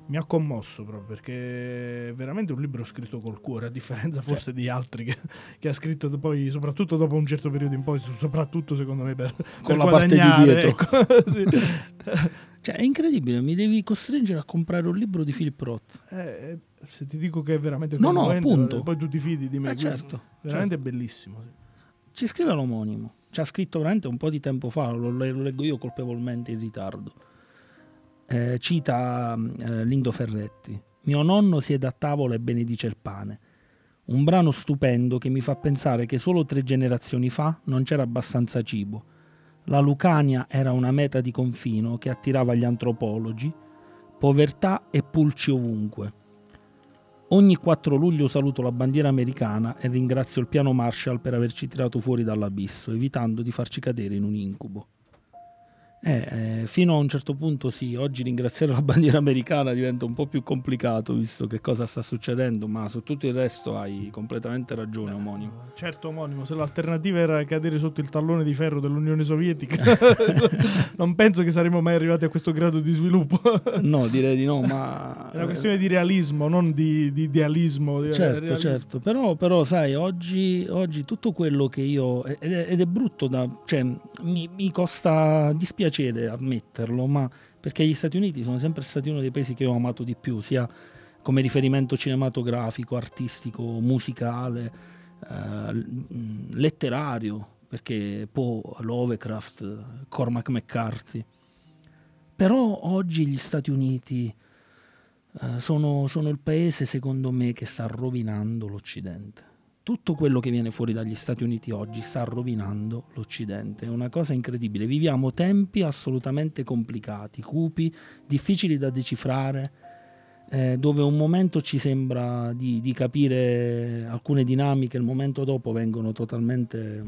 S2: mi ha commosso proprio perché è veramente un libro scritto col cuore, a differenza forse di altri che, che ha scritto poi, soprattutto dopo un certo periodo in poi, soprattutto secondo me per,
S1: Con
S2: per
S1: la parte di dietro.
S2: ecco, sì.
S1: Cioè, è incredibile, mi devi costringere a comprare un libro di Philip Roth.
S2: Eh, se ti dico che è veramente
S1: No, no, appunto.
S2: poi tu ti fidi di me.
S1: Eh, certo,
S2: Veramente bellissimo. sì.
S1: Ci scrive l'omonimo. Ci ha scritto veramente un po' di tempo fa, lo, lo leggo io colpevolmente in ritardo. Eh, cita eh, Lindo Ferretti. Mio nonno siede a tavola e benedice il pane. Un brano stupendo che mi fa pensare che solo tre generazioni fa non c'era abbastanza cibo. La Lucania era una meta di confino che attirava gli antropologi, povertà e pulci ovunque. Ogni 4 luglio saluto la bandiera americana e ringrazio il piano Marshall per averci tirato fuori dall'abisso, evitando di farci cadere in un incubo. Eh, eh, fino a un certo punto sì, oggi ringraziare la bandiera americana diventa un po' più complicato visto che cosa sta succedendo, ma su tutto il resto hai completamente ragione, omonimo.
S2: Certo, omonimo, se l'alternativa era cadere sotto il tallone di ferro dell'Unione Sovietica, non penso che saremmo mai arrivati a questo grado di sviluppo.
S1: No, direi di no, ma...
S2: È una questione di realismo, non di, di idealismo. di-
S1: Certo,
S2: realismo.
S1: certo, però, però sai, oggi, oggi tutto quello che io... Ed è, ed è brutto da... cioè, mi, mi costa dispiacere ammetterlo, ma perché gli Stati Uniti sono sempre stati uno dei paesi che ho amato di più, sia come riferimento cinematografico, artistico, musicale, eh, mh, letterario, perché Poe, Lovecraft, Cormac McCarthy. Però oggi gli Stati Uniti eh, sono, sono il paese, secondo me, che sta rovinando l'Occidente. Tutto quello che viene fuori dagli Stati Uniti oggi sta rovinando l'Occidente. È una cosa incredibile. Viviamo tempi assolutamente complicati, cupi, difficili da decifrare, eh, dove un momento ci sembra di, di capire alcune dinamiche, il momento dopo vengono totalmente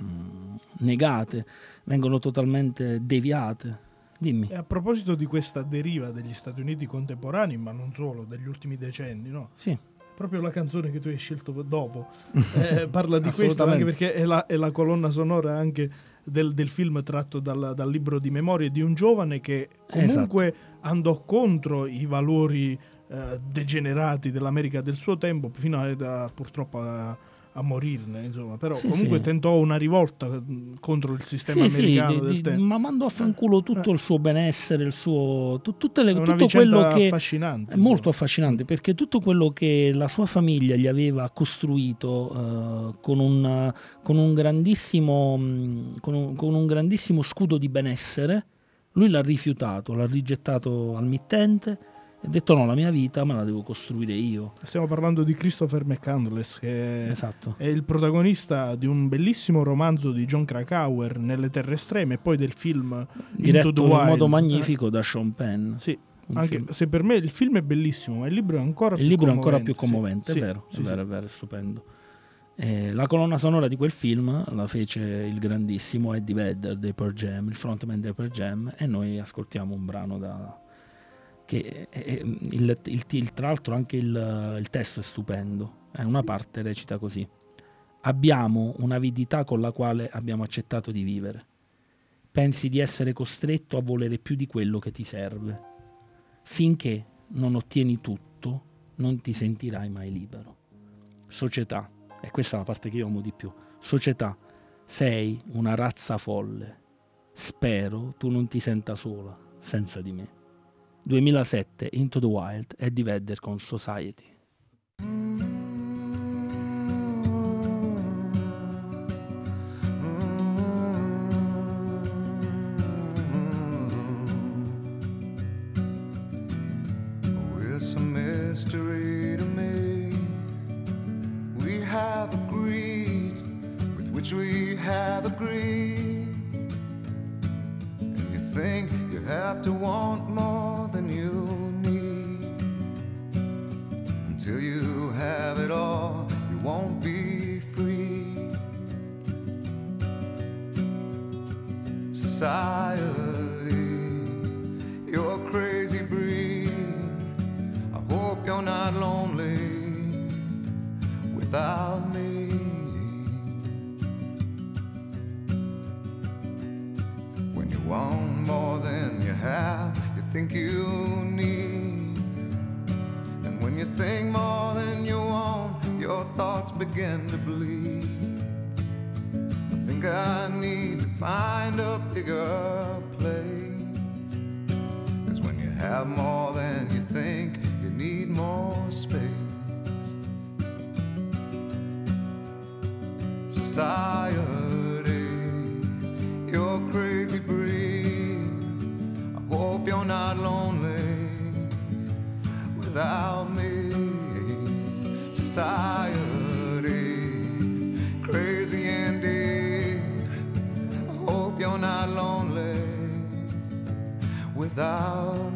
S1: mm, negate, vengono totalmente deviate. Dimmi.
S2: E a proposito di questa deriva degli Stati Uniti contemporanei, ma non solo, degli ultimi decenni, no?
S1: Sì.
S2: Proprio la canzone che tu hai scelto dopo eh, parla di questo anche perché è la, è la colonna sonora anche del, del film tratto dal, dal libro di memorie di un giovane che comunque
S1: Esatto.
S2: andò contro i valori eh, degenerati dell'America del suo tempo fino a, a- purtroppo a, a morirne insomma però
S1: Sì,
S2: comunque
S1: sì.
S2: tentò una rivolta mh, contro il sistema
S1: Sì,
S2: americano
S1: di-
S2: del tempo
S1: ma mandò a fanculo tutto il suo benessere, il suo, tu- tutte le- tutto quello che
S2: affascinante
S1: è molto affascinante perché tutto quello che la sua famiglia gli aveva costruito eh, con, un, con un grandissimo mh, con un, con un grandissimo scudo di benessere, lui l'ha rifiutato, l'ha rigettato al mittente e ha detto no, la mia vita me la devo costruire io.
S2: stiamo parlando di Christopher McCandless che
S1: Esatto.
S2: è il protagonista di un bellissimo romanzo di John Krakauer Nelle terre estreme e poi del film
S1: Diretto
S2: the
S1: in
S2: Wild.
S1: modo magnifico da Sean Penn.
S2: Sì, anche
S1: film-
S2: se per me il film è bellissimo, ma il libro è ancora
S1: Il
S2: più
S1: libro è ancora
S2: commovente,
S1: più commovente,
S2: sì.
S1: è vero,
S2: Sì,
S1: è
S2: sì,
S1: vero, è vero, è stupendo. Eh, la colonna sonora di quel film la fece il grandissimo Eddie Vedder dei Pearl Jam, il frontman dei Pearl Jam, e noi ascoltiamo un brano da... che è- è- il, il- il- tra l'altro anche il, il testo è stupendo. Eh, una parte recita così. Abbiamo un'avidità con la quale abbiamo accettato di vivere. Pensi di essere costretto a volere più di quello che ti serve. Finché non ottieni tutto, non ti sentirai mai libero. Società, e questa è la parte che io amo di più. Società, sei una razza folle. Spero tu non ti senta sola senza di me. 2007 Into the Wild e di Vedder con Society. mystery to me.
S8: We have agreed with which we have agreed. And you think you have to want more than you need. Until you have it all, you won't be free. Society, you're a crazy breed. I hope you're not lonely without me. Have, you think you need. And when you think more than you want, your thoughts begin to bleed. I think I need to find a bigger place. Cause when you have more than you think, you're not lonely without me. Society, crazy indeed. I hope you're not lonely without me.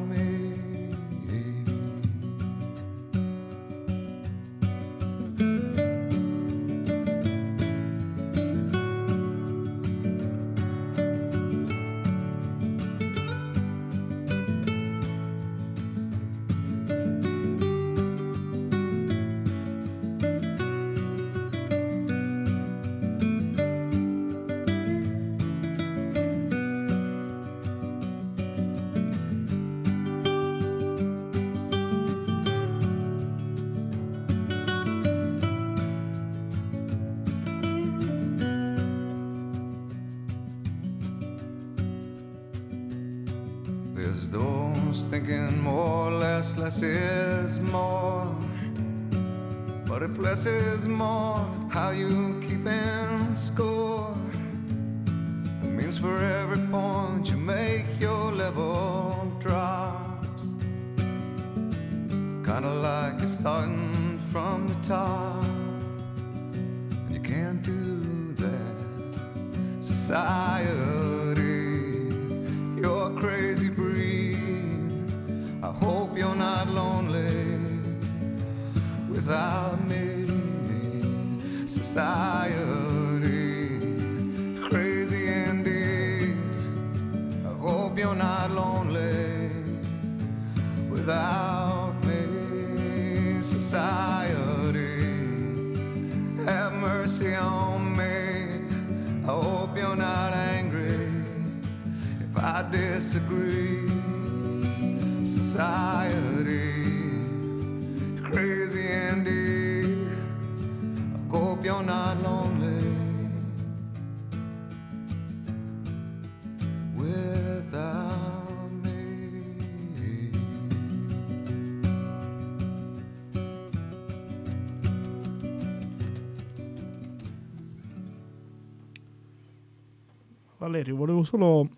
S2: Valerio, volevo solo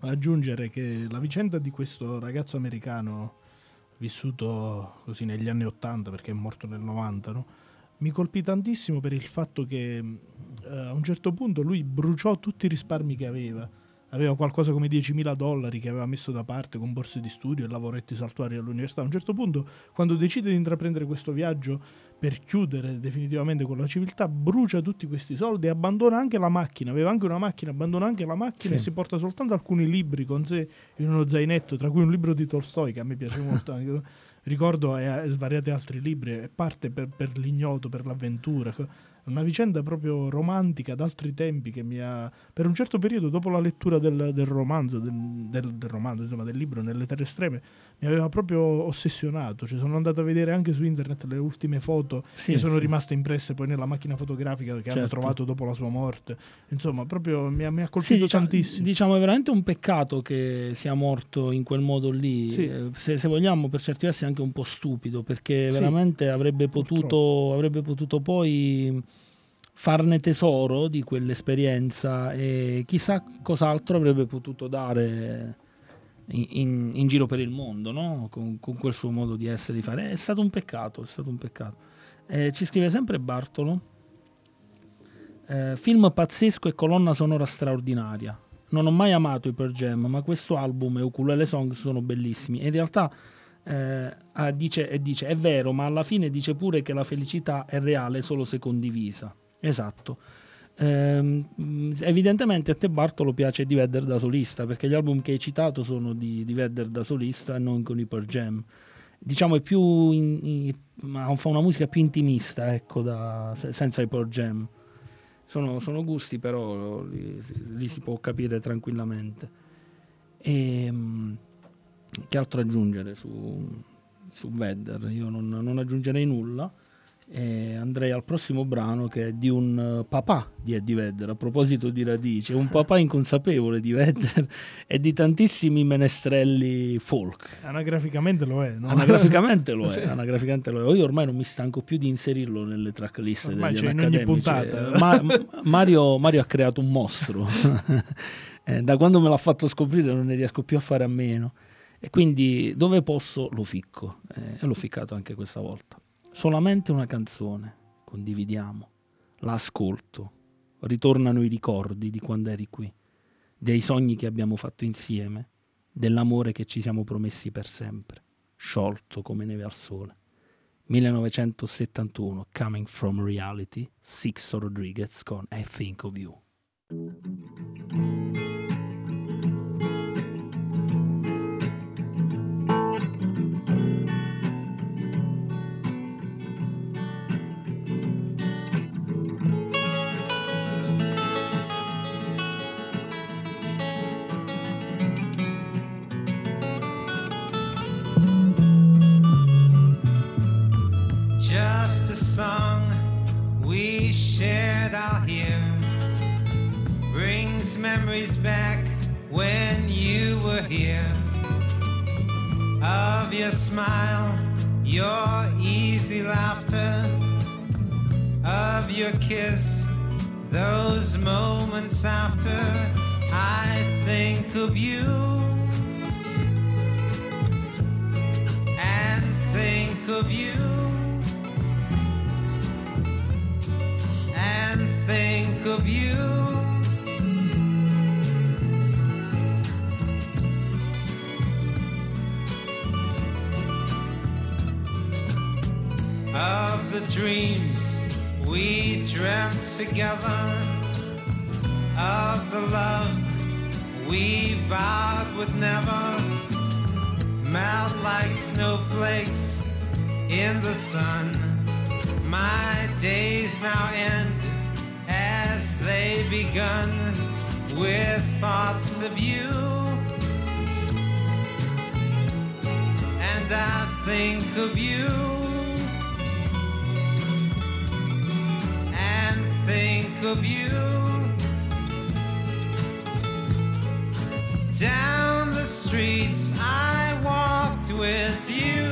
S2: aggiungere che la vicenda di questo ragazzo americano vissuto così negli anni 80 perché è morto nel 90, no? mi colpì tantissimo per il fatto che eh, a un certo punto lui bruciò tutti i risparmi che aveva. Aveva qualcosa come 10.000 dollari che aveva messo da parte con borse di studio e lavoretti saltuari all'università. A un certo punto, quando decide di intraprendere questo viaggio per chiudere definitivamente con la civiltà, brucia tutti questi soldi e abbandona anche la macchina. Aveva anche una macchina, abbandona anche la macchina
S1: Sì.
S2: e si porta soltanto alcuni libri con sé in uno zainetto, tra cui un libro di Tolstoi che a me piace molto. anche. Ricordo e, e svariati altri libri, e parte per, per l'ignoto, per l'avventura. Una vicenda proprio romantica d'altri tempi che mi ha, per un certo periodo, dopo la lettura del, del romanzo, del, del- del romanzo, insomma, del libro Nelle Terre Estreme, mi aveva proprio ossessionato. Cioè, sono andato a vedere anche su internet le ultime foto
S1: Sì,
S2: che sono
S1: sì.
S2: rimaste impresse poi nella macchina fotografica che hanno
S1: Certo.
S2: trovato dopo la sua morte. Insomma, proprio mi ha, mi ha colpito
S1: diciamo,
S2: tantissimo.
S1: diciamo è veramente un peccato che sia morto in quel modo lì.
S2: Sì.
S1: Eh, Se, se vogliamo, per certi versi, anche un po' stupido, perché
S2: Sì,
S1: veramente avrebbe potuto, avrebbe potuto poi farne tesoro di quell'esperienza e chissà cos'altro avrebbe potuto dare in, in- giro per il mondo, no? con, con quel suo modo di essere, di fare. È stato un peccato, è stato un peccato. Eh, ci scrive sempre Bartolo. Eh, film pazzesco e colonna sonora straordinaria. Non ho mai amato i Pearl Jam, ma questo album e Ukulele Song sono bellissimi. In realtà eh, ah, dice, dice, è vero, ma alla fine dice pure che la felicità è reale solo se condivisa. Esatto. Ehm, evidentemente a te Bartolo piace di Vedder da solista, perché gli album che hai citato sono di, di Vedder da solista e non con i Pearl Jam. Diciamo è più... In, in, fa una musica più intimista, ecco, da, senza i Pearl Jam. Sono, sono gusti, però li, li, si può capire tranquillamente. E, ehm, che altro aggiungere su, su Vedder? Io non, non aggiungerei nulla. E andrei al prossimo brano che è di un uh, papà di Eddie Vedder. A proposito di radici, un papà inconsapevole di Vedder e di tantissimi menestrelli folk.
S2: Anagraficamente lo è, no?
S1: Anagraficamente lo è. sì. anagraficamente lo è. Io ormai non mi stanco più di inserirlo nelle tracklist
S2: ormai degli ogni puntata.
S1: Ma, Mario, Mario ha creato un mostro. eh, da quando me l'ha fatto scoprire non ne riesco più a fare a meno. E quindi dove posso lo ficco. Eh, e l'ho ficcato anche questa volta solamente una canzone, condividiamo, l'ascolto, ritornano i ricordi di quando eri qui, dei sogni che abbiamo fatto insieme, dell'amore che ci siamo promessi per sempre, sciolto come neve al sole. 1971, Coming from Reality, Six Rodriguez con I Think of You.
S9: Memories back when you were here. Of your smile, your easy laughter, of your kiss, those moments after I think of you. And think of you. And think of you. Of the dreams we dreamt together, of the love we vowed would never melt like snowflakes in the sun. My days now end as they begun with thoughts of you. And I think of you. Think of you. Down the streets I walked with you,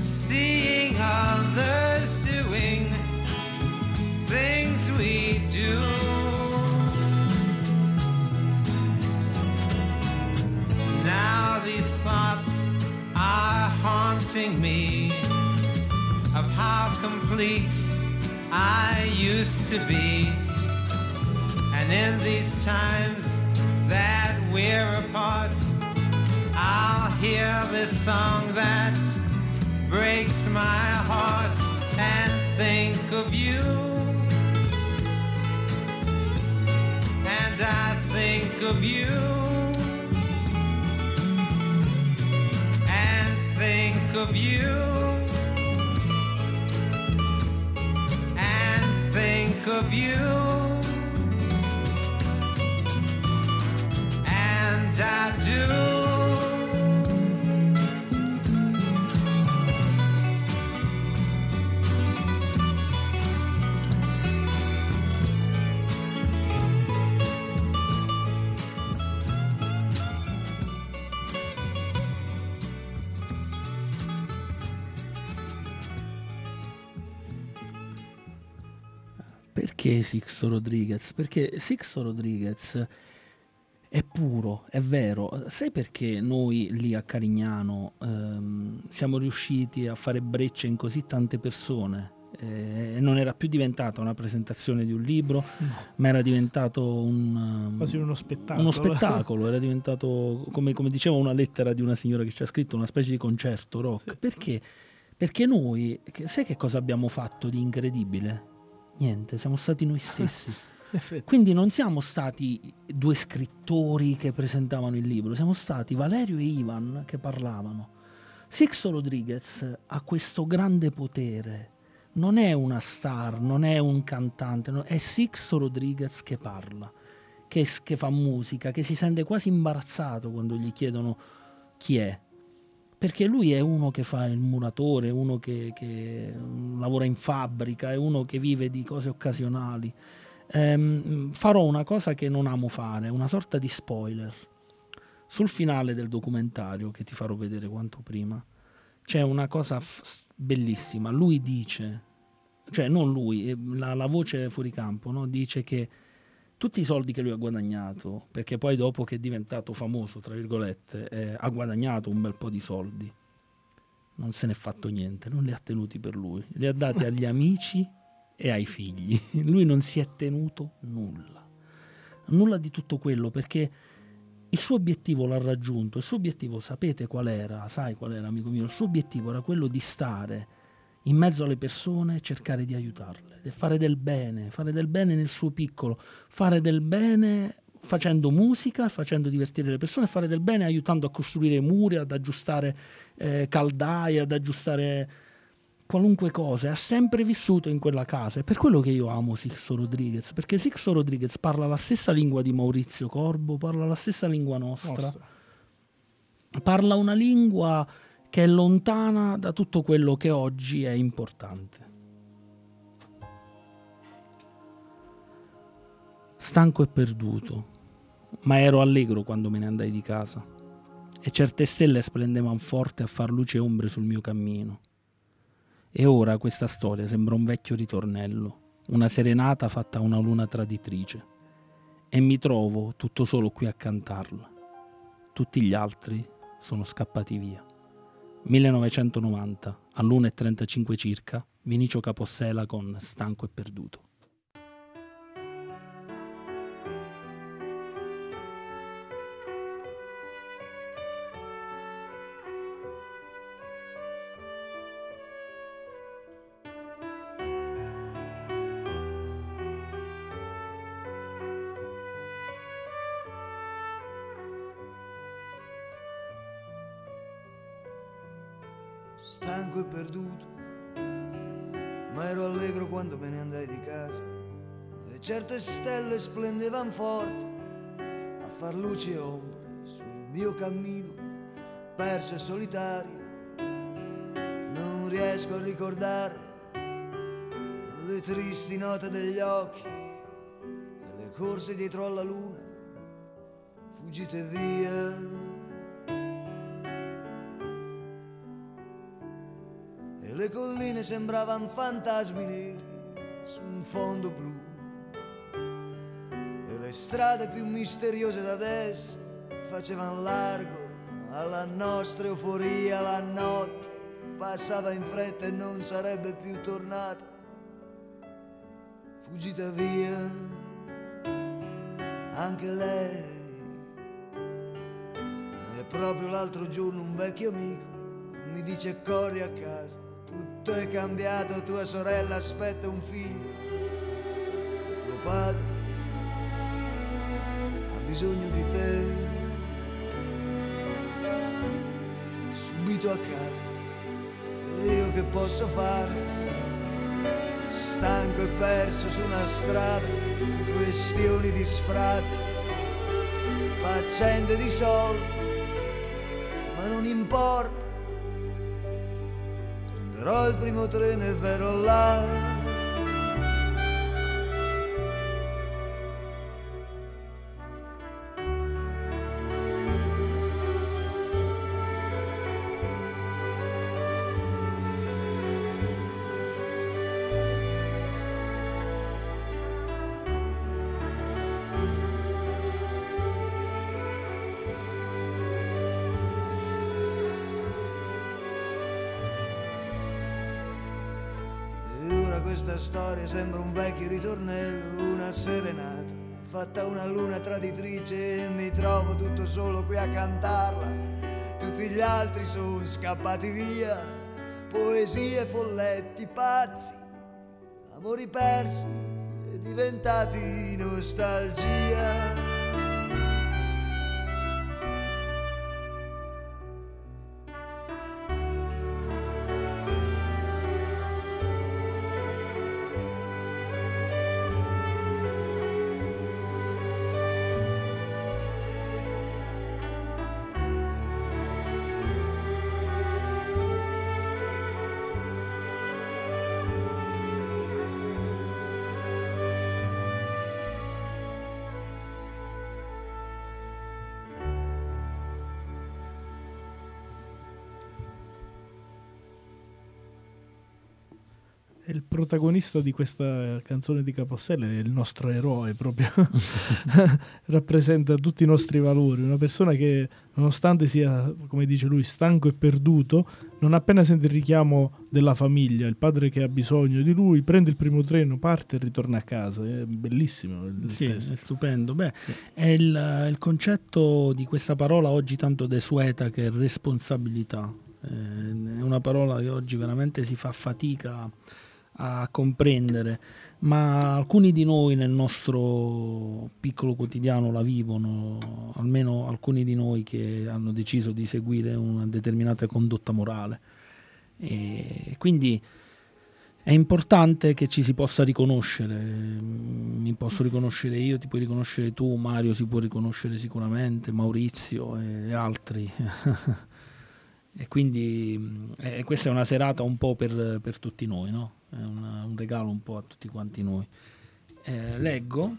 S9: seeing others doing things we do. Now these thoughts are haunting me of how complete I used to be. And in these times that we're apart, I'll hear this song that breaks my heart and think of you. And I think of you. And think of you. Of you. And I do.
S1: Perché Sixto Rodriguez? Perché Sixto Rodriguez è puro, è vero. Sai perché noi lì a Carignano ehm, siamo riusciti a fare breccia in così tante persone? Eh, non era più diventata una presentazione di un libro, ma era diventato un, um,
S2: Quasi uno spettacolo.
S1: uno spettacolo, era diventato, come, come diceva una lettera di una signora che ci ha scritto, una specie di concerto rock. Perché? Perché noi, sai che cosa abbiamo fatto di incredibile? Niente, siamo stati noi stessi. Quindi non siamo stati due scrittori che presentavano il libro, siamo stati Valerio e Ivan che parlavano. Sixto Rodriguez ha questo grande potere, non è una star, non è un cantante, è Sixto Rodriguez che parla, che, che fa musica, che si sente quasi imbarazzato quando gli chiedono chi è. Perché lui è uno che fa il muratore, uno che, che, lavora in fabbrica, è uno che vive di cose occasionali. Ehm, farò una cosa che non amo fare, una sorta di spoiler. Sul finale del documentario, che ti farò vedere quanto prima, c'è una cosa f- bellissima. Lui dice, cioè non lui, eh, la, la voce fuori campo, no? dice che tutti i soldi che lui ha guadagnato, perché poi dopo che è diventato famoso, tra virgolette, eh, ha guadagnato un bel po' di soldi, non se n'è fatto niente, non li ha tenuti per lui, li ha dati agli amici e ai figli. Lui non si è tenuto nulla, nulla di tutto quello perché il suo obiettivo l'ha raggiunto. Il suo obiettivo, sapete qual era? Sai qual era, amico mio? Il suo obiettivo era quello di stare in mezzo alle persone e cercare di aiutarle, e fare del bene, fare del bene nel suo piccolo, fare del bene facendo musica, facendo divertire le persone, fare del bene aiutando a costruire muri, ad aggiustare eh, caldaie, ad aggiustare qualunque cosa, ha sempre vissuto in quella casa. È per quello che io amo Sixto Rodriguez, perché Sixto Rodriguez parla la stessa lingua di Maurizio Corbo, parla la stessa lingua nostra,
S2: Nostra.
S1: parla una lingua che è lontana da tutto quello che oggi è importante. Stanco e perduto, ma ero allegro quando me ne andai di casa e certe stelle splendevano forte a far luce e ombre sul mio cammino. E ora questa storia sembra un vecchio ritornello, una serenata fatta a una luna traditrice. E mi trovo tutto solo qui a cantarla. Tutti gli altri sono scappati via. 1990, all'1.35 circa, Vinicio Capossela con Stanco e perduto.
S6: Stanco e perduto, ma ero allegro quando me ne andai di casa e certe stelle splendevano forte a far luce e ombre sul mio cammino, perso e solitario. Non riesco a ricordare le tristi note degli occhi e le corse dietro alla luna, fuggite via. Le colline sembravano fantasmi neri su un fondo blu. E le strade più misteriose da adesso facevano largo alla nostra euforia. La notte passava in fretta e non sarebbe più tornata fuggita via. Anche lei e proprio l'altro giorno un vecchio amico mi dice corri a casa tutto è cambiato, tua sorella aspetta un figlio e tuo padre ha bisogno di te. Subito a casa, io che posso fare? Stanco e perso su una strada, questioni di sfratto, faccende di soldi, ma non importa prenderò il primo treno e verrò là.
S10: Sembra un vecchio ritornello, una serenata, fatta una luna traditrice e mi trovo tutto solo qui a cantarla. Tutti gli altri sono scappati via, poesie, folletti, pazzi, amori persi e diventati nostalgia.
S2: Protagonista di questa canzone di Caposselle è il nostro eroe proprio rappresenta tutti i nostri valori una persona che nonostante sia come dice lui stanco e perduto non appena sente il richiamo della famiglia il padre che ha bisogno di lui prende il primo treno parte e ritorna a casa è bellissimo
S1: Sì,
S2: testo.
S1: è stupendo. Beh, è il, il concetto di questa parola oggi tanto desueta che è responsabilità. Eh, è una parola che oggi veramente si fa fatica a comprendere, ma alcuni di noi nel nostro piccolo quotidiano la vivono, almeno alcuni di noi che hanno deciso di seguire una determinata condotta morale. E quindi è importante che ci si possa riconoscere. Mm, Mi posso riconoscere io, ti puoi riconoscere tu, Mario si può riconoscere sicuramente, Maurizio e altri. e quindi eh, questa è una serata un po' per, per tutti noi, no? È una- un regalo un po' a tutti quanti noi. Eh, leggo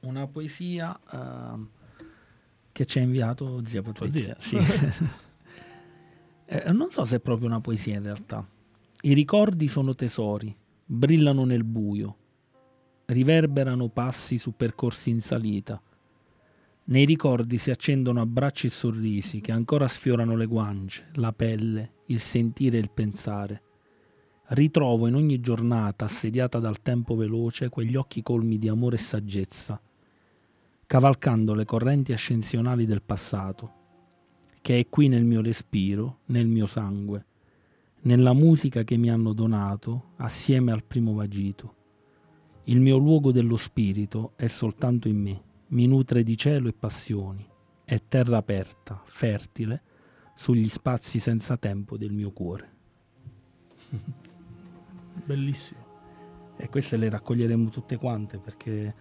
S1: una poesia ehm, che ci ha inviato zia Patrizia. Sì. Eh, non so se è proprio una poesia in realtà. I ricordi sono tesori, brillano nel buio, riverberano passi su percorsi in salita. Nei ricordi si accendono abbracci e sorrisi che ancora sfiorano le guance, la pelle, il sentire e il pensare. Ritrovo in ogni giornata assediata dal tempo veloce quegli occhi colmi di amore e saggezza, cavalcando le correnti ascensionali del passato, che è qui nel mio respiro, nel mio sangue nella musica che mi hanno donato assieme al primo vagito. Il mio luogo dello spirito è soltanto in me, mi nutre di cielo e passioni, è terra aperta, fertile, sugli spazi senza tempo del mio cuore.
S2: bellissimo
S1: E queste le raccoglieremo tutte quante perché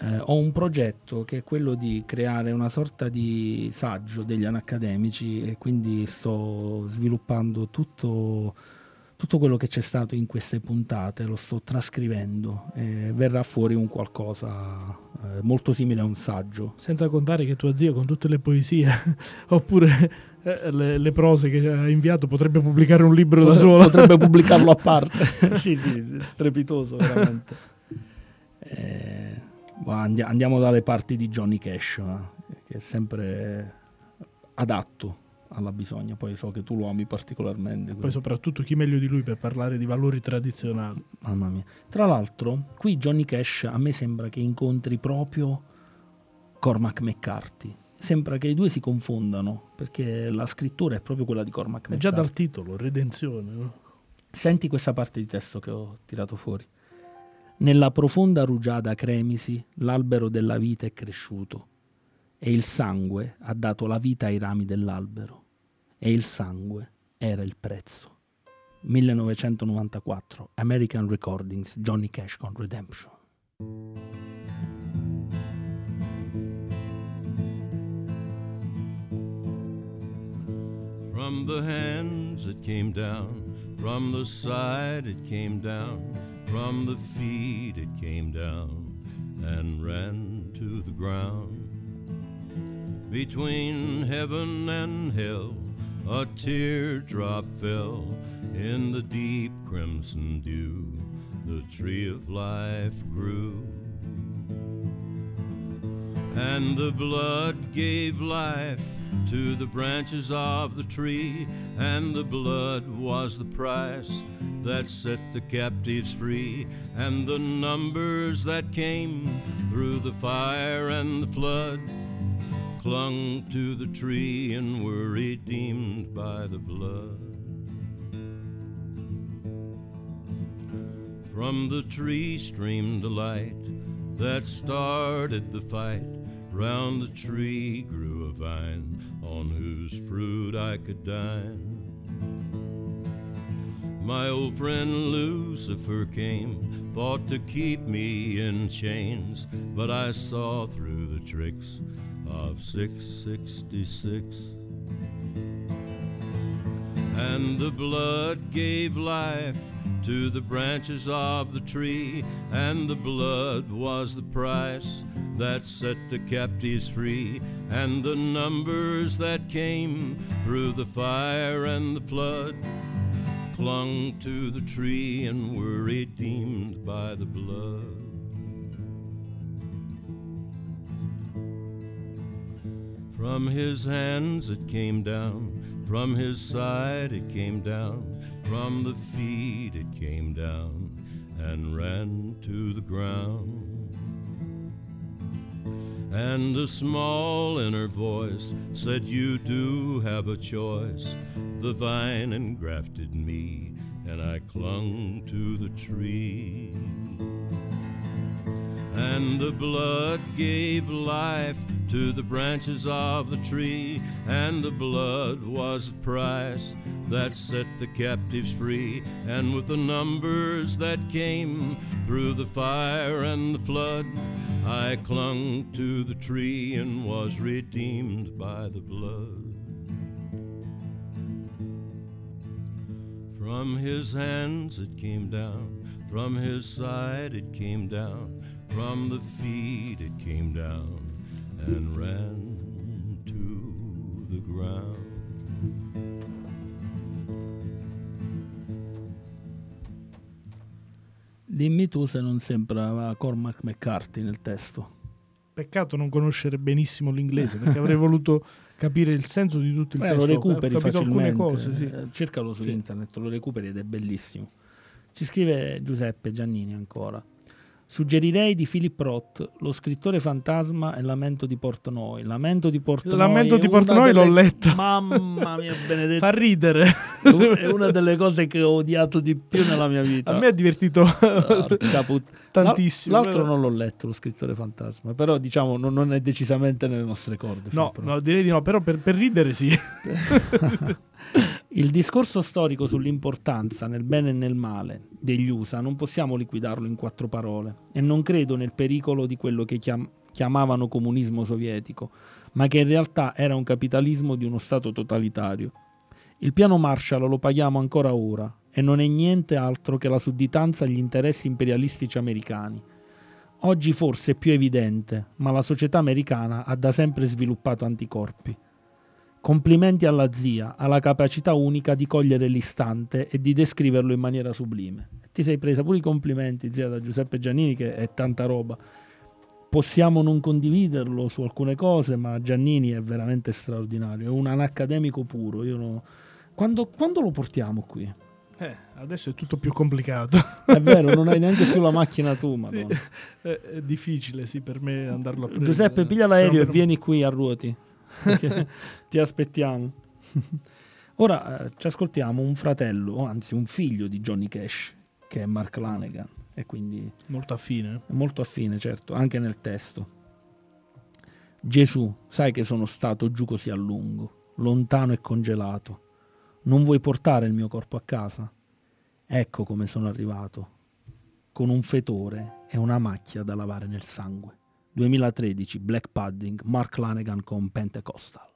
S1: eh, ho un progetto che è quello di creare una sorta di saggio degli anacademici e quindi sto sviluppando tutto, tutto quello che c'è stato in queste puntate, lo sto trascrivendo e verrà fuori un qualcosa eh, molto simile a un saggio.
S2: senza contare che tua zia con tutte le poesie oppure eh, le, le prose che ha inviato potrebbe pubblicare un libro da
S1: Potre-
S2: sola
S1: Potrebbe pubblicarlo a parte. sì, sì, strepitoso veramente. Eh, boh, andi- andiamo dalle parti di Johnny Cash, eh, che è sempre adatto alla bisogna. Poi so che tu lo ami particolarmente.
S2: poi
S1: quindi-
S2: soprattutto chi meglio di lui per parlare di valori tradizionali
S1: Mamma mia. Tra l'altro, qui Johnny Cash a me sembra che incontri proprio Cormac McCarthy. Sembra che i due si confondano, perché la scrittura è proprio quella di Cormac
S2: è già
S1: McCarthy.
S2: dal titolo redenzione no?
S1: Senti questa parte di testo che ho tirato fuori. Nella profonda rugiada cremisi l'albero della vita è cresciuto e il sangue ha dato la vita ai rami dell'albero e il sangue era il prezzo. 1994 American Recordings Johnny Cash con Redemption.
S11: From the hands it came down, from the side it came down, from the feet it came down and ran to the ground. Between heaven and hell, a teardrop fell in the deep crimson dew. The tree of life grew. And the blood gave life to the branches of the tree, and the blood was the price that set the captives free, and the numbers that came through the fire and the flood clung to the tree and were redeemed by the blood. From the tree streamed the light that started the fight. Round the tree grew a vine on whose fruit I could dine. My old friend Lucifer came, fought to keep me in chains, but I saw through the tricks of 666. And the blood gave life to the branches of the tree, and the blood was the price that set the captives free, and the numbers that came through the fire and the flood clung to the tree and were redeemed by the blood. From his hands it came down, from his side it came down, from the feet it came down and ran to the ground. And a small inner voice said, You do have a choice. The vine engrafted me, and I clung to the tree. And the blood gave life to the branches of the tree, and the blood was the price that set the captives free. And with the numbers that came through the fire and the flood, I clung to the tree and was redeemed by the blood. From his hands it came down, from his side it came down, from the feet it came down and ran to the ground.
S1: Dimmi tu se non sembrava Cormac McCarthy nel testo.
S2: Peccato non conoscere benissimo l'inglese, perché avrei voluto capire il senso di tutto il
S1: Beh,
S2: testo.
S1: lo recuperi
S2: Ho
S1: facilmente.
S2: cose, sì.
S1: Eh, Cercalo su
S2: Sì.
S1: internet, lo recuperi ed è bellissimo. Ci scrive Giuseppe Giannini ancora. Suggerirei di Philip Roth Lo scrittore fantasma e Lamento di Portnoy. Lamento di Portnoy.
S2: Lamento di Portnoy l'ho
S1: delle-
S2: letto.
S1: Mamma mia, benedetto.
S2: Fa ridere.
S1: È un- È una delle cose che ho odiato di più nella mia vita.
S2: A me ha divertito
S1: put-
S2: tantissimo.
S1: L'altro non l'ho letto, lo scrittore fantasma, però diciamo non, non è decisamente nelle nostre corde.
S2: No, no, direi di no, però per, per ridere sì.
S1: Il discorso storico sull'importanza nel bene e nel male degli USA non possiamo liquidarlo in quattro parole e non credo nel pericolo di quello che chiam- chiamavano comunismo sovietico, ma che in realtà era un capitalismo di uno Stato totalitario. Il piano Marshall lo paghiamo ancora ora e non è niente altro che la sudditanza agli interessi imperialistici americani. Oggi forse è più evidente, ma la società americana ha da sempre sviluppato anticorpi. Complimenti alla zia, alla capacità unica di cogliere l'istante e di descriverlo in maniera sublime. Ti sei presa pure i complimenti, zia, da Giuseppe Giannini, che è tanta roba. Possiamo non condividerlo su alcune cose, ma Giannini è veramente straordinario. È un accademico puro. Io no- Quando, quando lo portiamo qui?
S2: Eh, adesso è tutto più complicato.
S1: È vero, non hai neanche più la macchina tu,
S2: Sì,
S1: madonna.
S2: è, è difficile, sì, per me andarlo a prendere.
S1: Giuseppe, piglia l'aereo e vieni qui a ruoti. Ti aspettiamo. Ora eh, ci ascoltiamo un fratello, anzi un figlio di Johnny Cash, che è Mark Lanegan, e quindi
S2: Molto affine.
S1: molto affine, certo, anche nel testo. Gesù, sai che sono stato giù così a lungo, lontano e congelato. Non vuoi portare il mio corpo a casa? Ecco come sono arrivato, con un fetore e una macchia da lavare nel sangue. 2013, Black Pudding, Mark Lanegan con Pentecostal.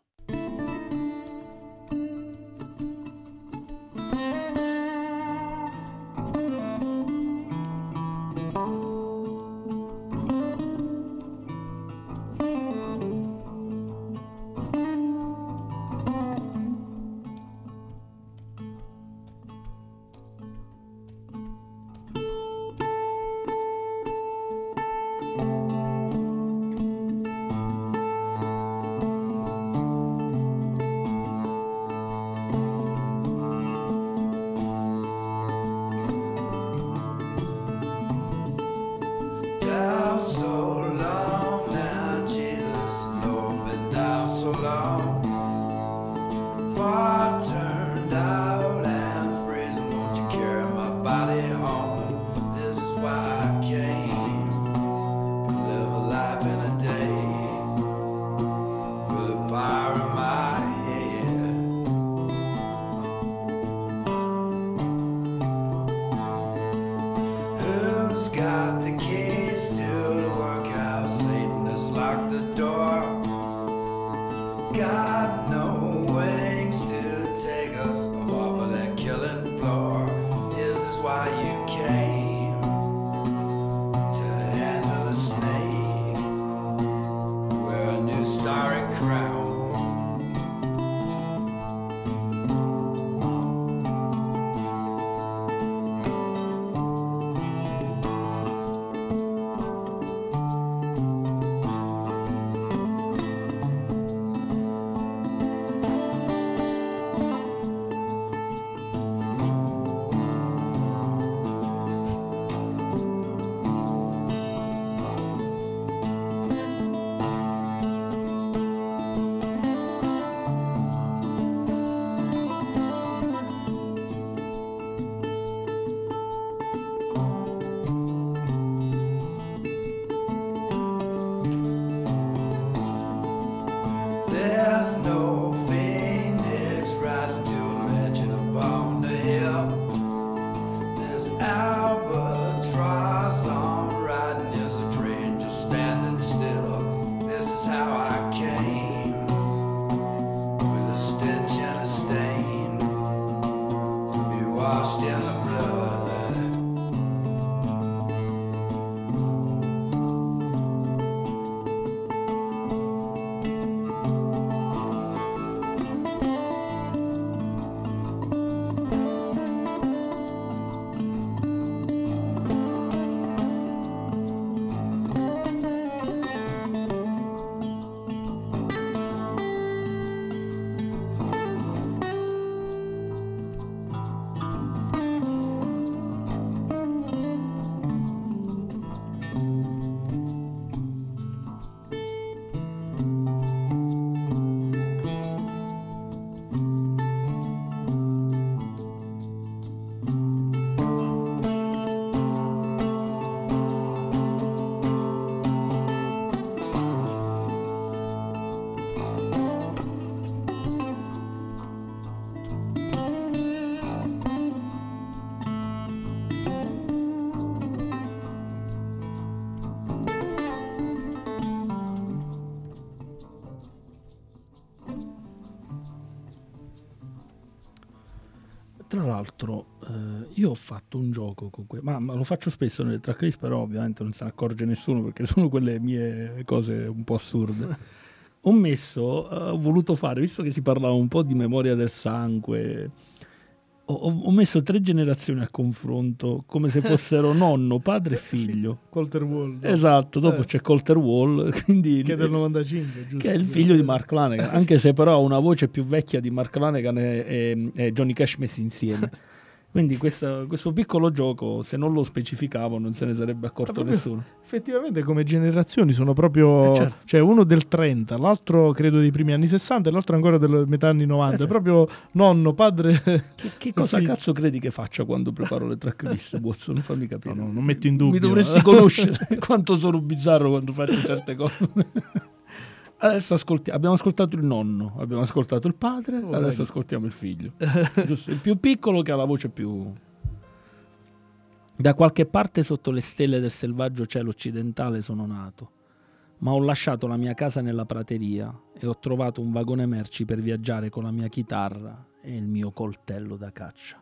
S1: Tra l'altro, eh, io ho fatto un gioco con que- ma, ma lo faccio spesso nelle tracklist, però ovviamente non se ne accorge nessuno perché sono quelle mie cose un po' assurde. ho messo, eh, ho voluto fare, visto che si parlava un po' di memoria del sangue, ho, ho- messo tre generazioni a confronto come se fossero nonno, padre e figlio.
S2: Colter Wall. no?
S1: Esatto, dopo
S2: Eh,
S1: c'è Colter Wall, quindi
S2: Che è del 95, giusto?
S1: che è il figlio di Mark Lanegan, anche se però ha una voce più vecchia di Mark Lanegan e, e- e Johnny Cash messi insieme. Quindi questo, questo piccolo gioco, se non lo specificavo, non se ne sarebbe accorto
S2: proprio-
S1: nessuno.
S2: Effettivamente come generazioni sono proprio...
S1: Eh, certo.
S2: Cioè uno del 30, l'altro credo dei primi anni 60 e l'altro ancora della metà anni 90.
S1: Eh, certo.
S2: È proprio nonno, padre...
S1: Che, che cosa
S2: figlio.
S1: cazzo credi che faccia quando preparo le tracklist, Watson? Fammi capire.
S2: No, no, non metto in dubbio.
S1: Mi dovresti conoscere quanto sono bizzarro quando faccio certe cose. Adesso ascolti- abbiamo ascoltato il nonno, abbiamo ascoltato il padre,
S2: Oh,
S1: adesso
S2: vedi.
S1: ascoltiamo il figlio. Giusto, il più piccolo che ha la voce più... Da qualche parte sotto le stelle del selvaggio cielo occidentale sono nato, ma ho lasciato la mia casa nella prateria e ho trovato un vagone merci per viaggiare con la mia chitarra e il mio coltello da caccia.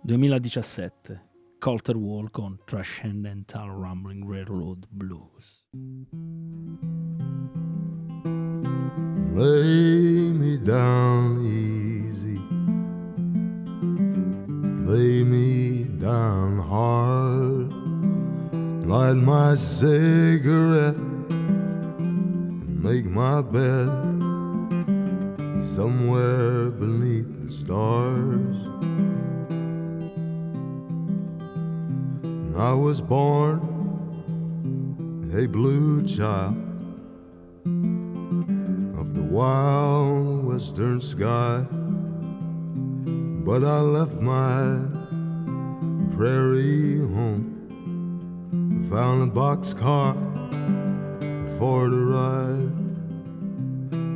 S1: 2017, Colter Wall con Transcendental Rumbling Railroad Blues.
S12: Lay me down easy. Lay me down hard. Light my cigarette. Make my bed somewhere beneath the stars. I was born a blue child wild western sky. But I left my prairie home, found a boxcar for the ride.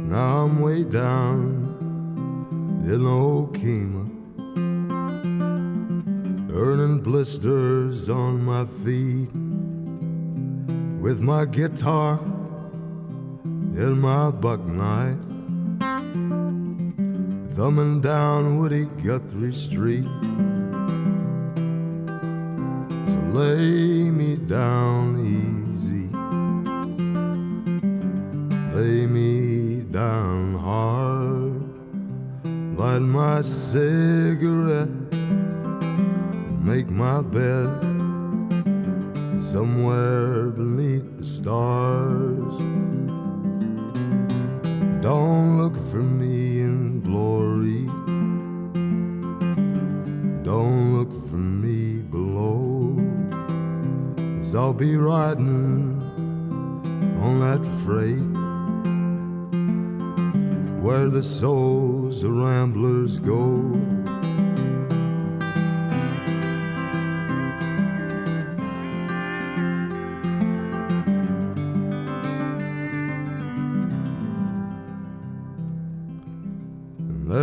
S12: Now I'm way down in Okema, earning blisters on my feet with my guitar and my buck knife, thumbing down Woody Guthrie Street. So lay me down easy, lay me down hard, light my cigarette, make my bed somewhere beneath the stars. Don't look for me in glory. Don't look for me below. Cause I'll be riding on that freight where the souls of ramblers go.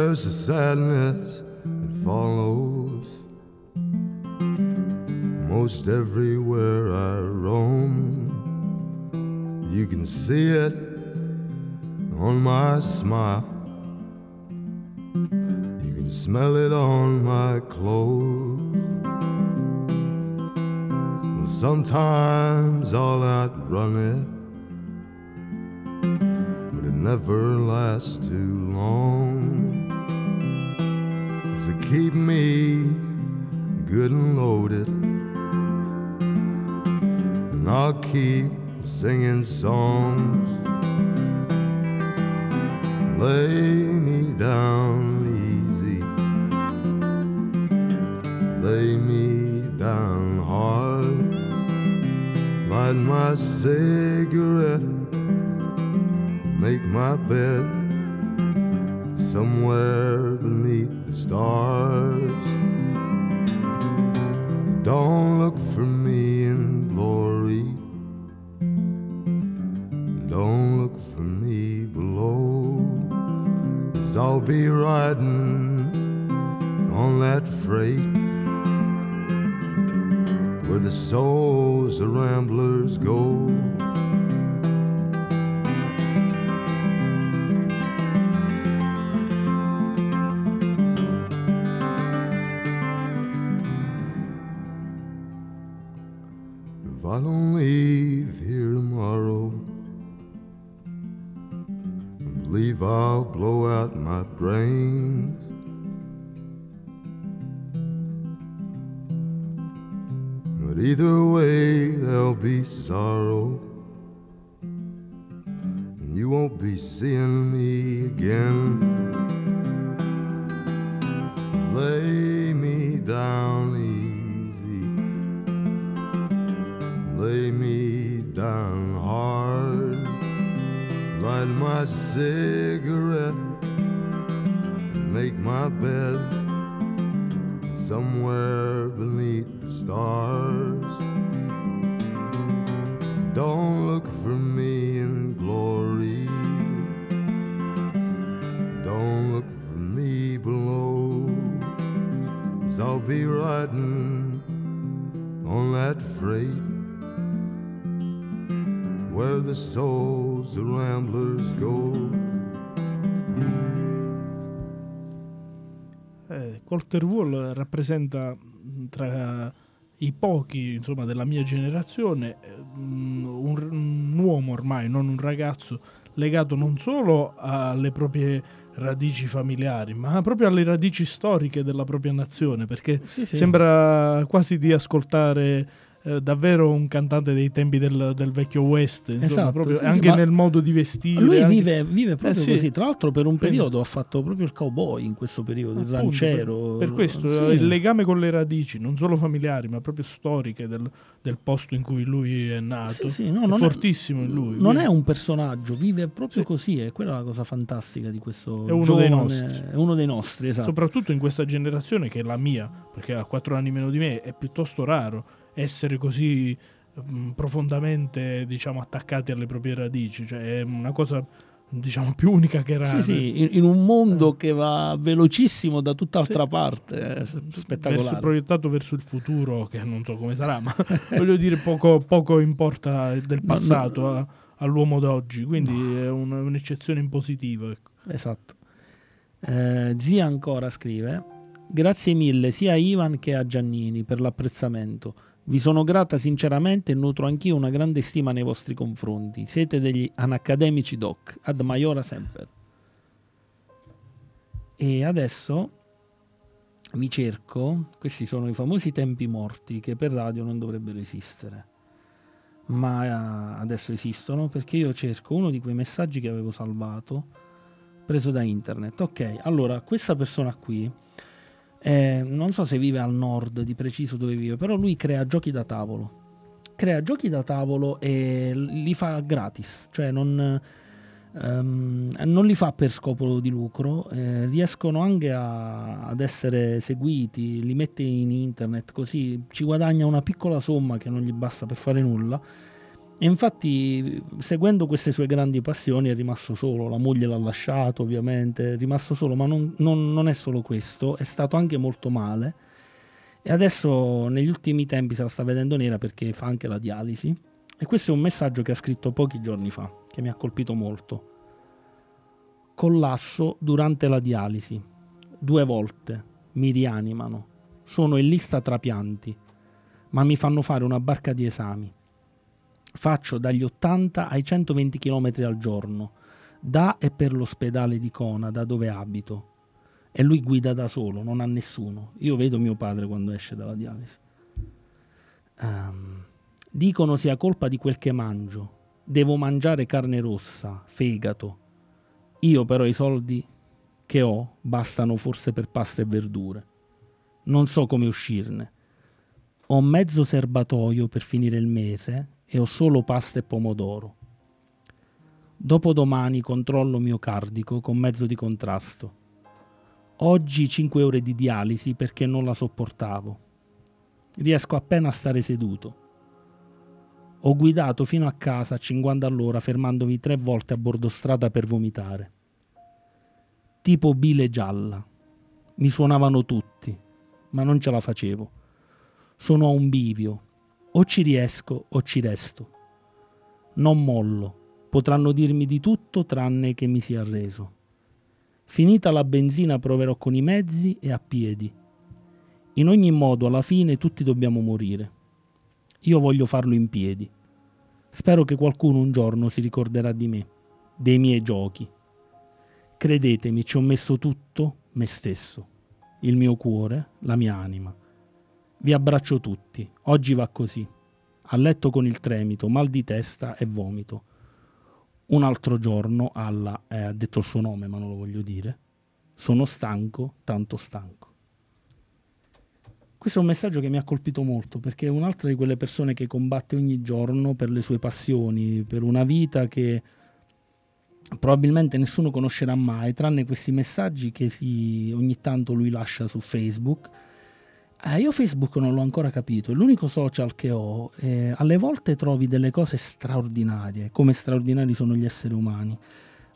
S12: There's a sadness that follows most everywhere I roam. You can see it on my smile, you can smell it on my clothes. Well, sometimes I'll outrun it but it never lasts too long. So keep me good and loaded, and I'll keep singing songs. Lay me down easy, lay me down hard, light my cigarette make my bed somewhere beneath stars. Don't look for me in glory. Don't look for me below. Cause I'll be riding on that freight where the souls of ramblers go.
S2: Rappresenta mh, tra i pochi insomma, della mia generazione eh, mh, un, un uomo ormai, non un ragazzo, legato non solo alle proprie radici familiari, ma proprio alle radici storiche della propria nazione, perché
S1: Sì, sì.
S2: sembra quasi di ascoltare eh, davvero un cantante dei tempi del, del vecchio West, insomma,
S1: Esatto,
S2: proprio
S1: sì, sì,
S2: anche
S1: ma
S2: nel modo di vestire.
S1: Lui
S2: anche-
S1: vive, vive proprio
S2: Eh, sì.
S1: così. Tra l'altro, per un
S2: Quindi-
S1: periodo ha fatto proprio il cowboy in questo periodo, il
S2: Appunto,
S1: ranciero.
S2: Per, per questo
S1: Sì.
S2: eh, il legame con le radici, non solo familiari, ma proprio storiche del, del posto in cui lui è nato,
S1: Sì, sì, no,
S2: è
S1: non è-
S2: fortissimo in lui.
S1: Non
S2: quindi-
S1: è un personaggio, vive proprio
S2: Sì.
S1: così. E quella è la cosa fantastica di questo
S2: È uno
S1: giovane-
S2: dei nostri.
S1: È uno dei nostri, esatto.
S2: Soprattutto in questa generazione che è la mia, perché ha quattro anni meno di me, è piuttosto raro essere così mm, profondamente diciamo attaccati alle proprie radici, cioè è una cosa diciamo più unica che rara.
S1: Sì, sì, in, un mondo che va velocissimo da tutt'altra
S2: Eh. Sì.
S1: parte, è
S2: verso,
S1: spettacolare.
S2: proiettato verso il futuro, che non so come sarà, ma voglio dire, poco, poco importa del passato
S1: ma-
S2: a- all'uomo d'oggi, quindi è un- un'eccezione in positivo. ecco.
S1: Esatto. Eh, zia ancora scrive: Grazie mille sia a Ivan che a Giannini per l'apprezzamento. Vi sono grata sinceramente e nutro anch'io una grande stima nei vostri confronti. Siete degli anacademici doc. Ad maiora sempre. E adesso vi cerco. Questi sono i famosi tempi morti che per radio non dovrebbero esistere. Ma eh, adesso esistono perché io cerco uno di quei messaggi che avevo salvato preso da internet. Ok, allora questa persona qui, eh, non so se vive al nord di preciso dove vive, però lui crea giochi da tavolo. Crea giochi da tavolo e li fa gratis, cioè non, ehm, non li fa per scopo di lucro, eh, riescono anche a- ad essere seguiti, li mette in internet così ci guadagna una piccola somma che non gli basta per fare nulla. Infatti, seguendo queste sue grandi passioni, è rimasto solo. La moglie l'ha lasciato, ovviamente, è rimasto solo, ma non, non- non è solo questo, è stato anche molto male. E adesso, negli ultimi tempi, se la sta vedendo nera perché fa anche la dialisi. E questo è un messaggio che ha scritto pochi giorni fa, che mi ha colpito molto. Collasso durante la dialisi. Due volte. Mi rianimano. Sono in lista trapianti, ma mi fanno fare una barca di esami. Faccio dagli 80 ai 120 km al giorno, da e per l'ospedale di Cona, da dove abito. E lui guida da solo, non ha nessuno. Io vedo mio padre quando esce dalla dialisi. Ehm, dicono sia colpa di quel che mangio. Devo mangiare carne rossa, fegato. Io però i soldi che ho bastano forse per pasta e verdure. Non so come uscirne. Ho mezzo serbatoio per finire il mese e ho solo pasta e pomodoro. Dopodomani controllo mio cardico con mezzo di contrasto. Oggi 5 ore di dialisi perché non la sopportavo. Riesco appena a stare seduto. Ho guidato fino a casa a 50 all'ora fermandomi tre volte a bordo strada per vomitare. Tipo bile gialla. Mi suonavano tutti, ma non ce la facevo. Sono a un bivio. O ci riesco o ci resto. Non mollo. Potranno dirmi di tutto tranne che mi sia arreso. Finita la benzina proverò con i mezzi e a piedi. In ogni modo, alla fine tutti dobbiamo morire. Io voglio farlo in piedi. Spero che qualcuno un giorno si ricorderà di me, dei miei giochi. Credetemi, ci ho messo tutto, me stesso, il mio cuore, la mia anima. Vi abbraccio tutti. Oggi va così. A letto con il tremito, mal di testa e vomito. Un altro giorno alla eh, ha detto il suo nome, ma non lo voglio dire. Sono stanco, tanto stanco. Questo è un messaggio che mi ha colpito molto perché è un'altra di quelle persone che combatte ogni giorno per le sue passioni, per una vita che probabilmente nessuno conoscerà mai, tranne questi messaggi che si, ogni tanto lui lascia su Facebook. Eh, io Facebook non l'ho ancora capito, è l'unico social che ho. eh, alle volte trovi delle cose straordinarie, come straordinari sono gli esseri umani.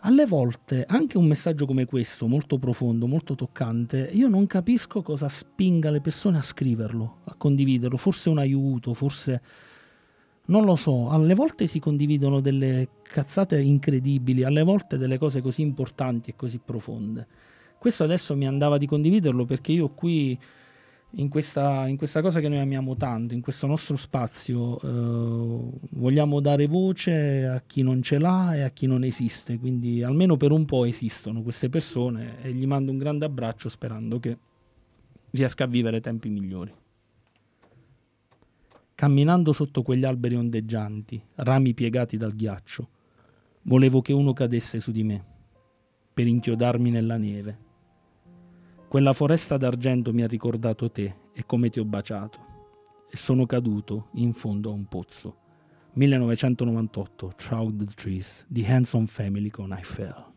S1: Alle volte anche un messaggio come questo, molto profondo, molto toccante, io non capisco cosa spinga le persone a scriverlo, a condividerlo. Forse un aiuto, forse non lo so. Alle volte si condividono delle cazzate incredibili, alle volte delle cose così importanti e così profonde. Questo adesso mi andava di condividerlo perché io qui in questa, in questa cosa che noi amiamo tanto, in questo nostro spazio, eh, vogliamo dare voce a chi non ce l'ha e a chi non esiste, quindi almeno per un po' esistono queste persone e gli mando un grande abbraccio sperando che riesca a vivere tempi migliori.
S13: camminando sotto quegli alberi ondeggianti, rami piegati dal ghiaccio, volevo che uno cadesse su di me, per inchiodarmi nella neve. Quella foresta d'argento mi ha ricordato te e come ti ho baciato, e sono caduto in fondo a un pozzo. 1998, Trout Trees, The Handsome Family con I Fell.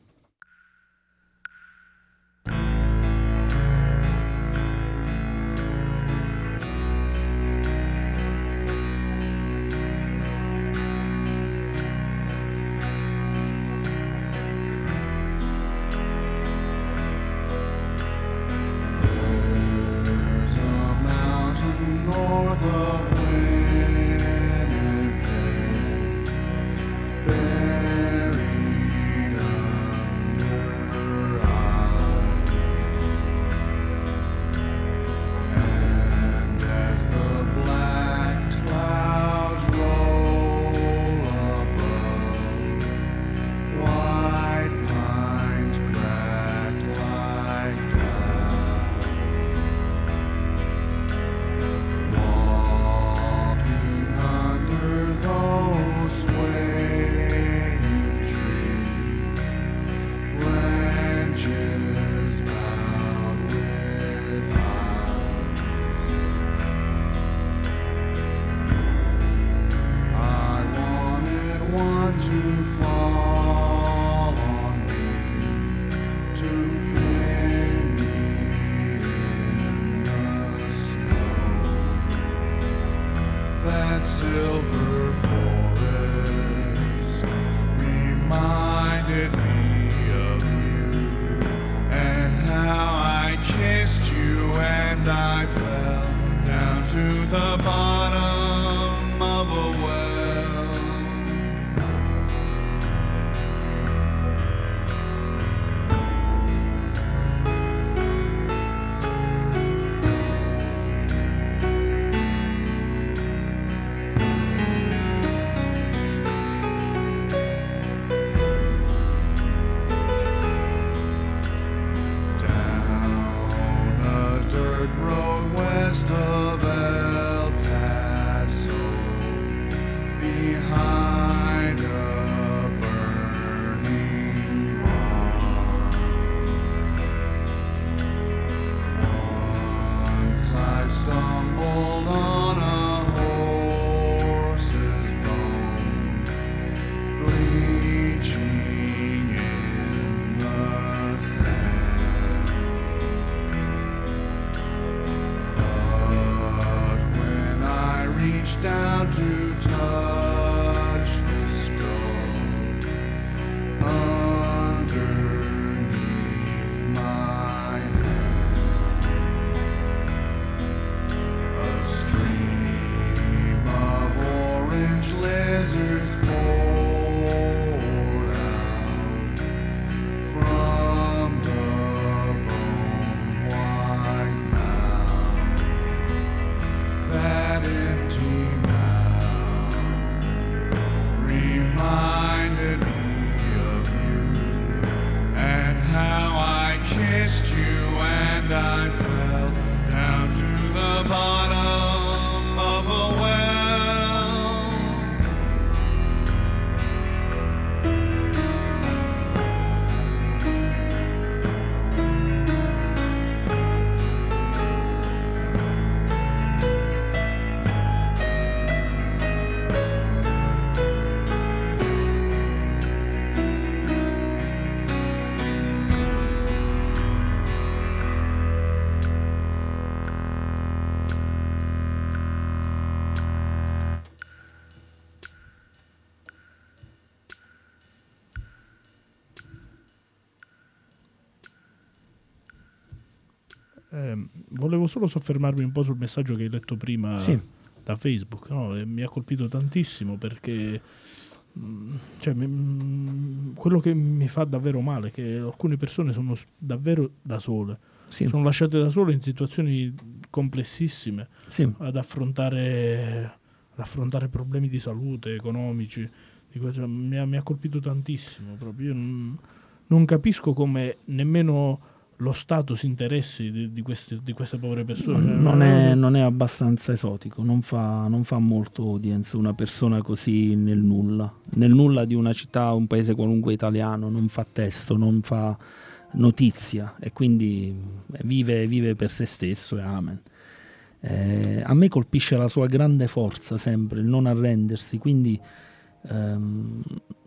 S2: Volevo solo soffermarmi un po' sul messaggio che hai letto prima
S13: Sì.
S2: da Facebook. no? Mi ha colpito tantissimo perché mm, cioè, mm, quello che mi fa davvero male è che alcune persone sono davvero da sole.
S13: Sì.
S2: Sono lasciate da sole in situazioni complessissime
S13: Sì.
S2: ad, affrontare, ad affrontare problemi di salute, economici. mi, ha, mi ha colpito tantissimo proprio. Io non, non capisco come nemmeno lo Stato si interessi di, di queste, di queste povere persone. Cioè,
S1: non,
S2: una
S1: è, non è abbastanza esotico, non fa, non fa molto audience una persona così nel nulla, nel nulla di una città, un paese qualunque italiano, non fa testo, non fa notizia e quindi eh, vive, vive per se stesso e amen. Eh, a me colpisce la sua grande forza sempre, il non arrendersi, quindi ehm,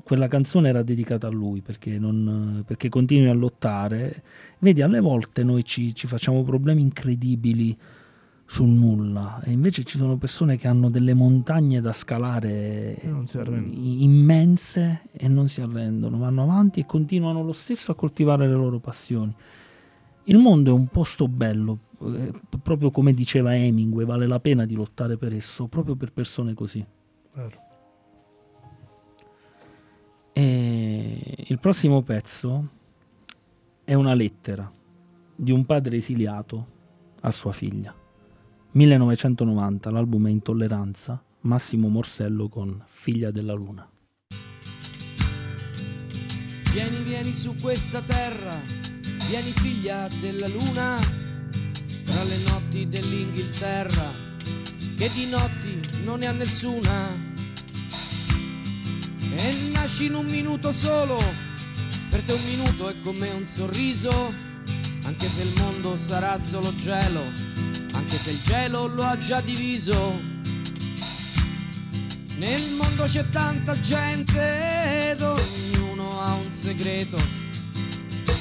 S1: quella canzone era dedicata a lui perché, non, perché continui a lottare. Vedi, alle volte noi ci, ci facciamo problemi incredibili sul nulla e invece ci sono persone che hanno delle montagne da scalare immense e non si arrendono, vanno avanti e continuano lo stesso a coltivare le loro passioni. Il mondo è un posto bello, eh, proprio come diceva Hemingway, vale la pena di lottare per esso, proprio per persone così.
S2: Vero.
S1: E il prossimo pezzo è una lettera di un padre esiliato a sua figlia. 1990, l'album è Intolleranza, Massimo Morsello con Figlia della Luna.
S14: Vieni, vieni su questa terra, vieni figlia della luna, tra le notti dell'Inghilterra, che di notti non ne ha nessuna. E nasci in un minuto solo, per te un minuto è come un sorriso, anche se il mondo sarà solo gelo, anche se il gelo lo ha già diviso. Nel mondo c'è tanta gente ed ognuno ha un segreto.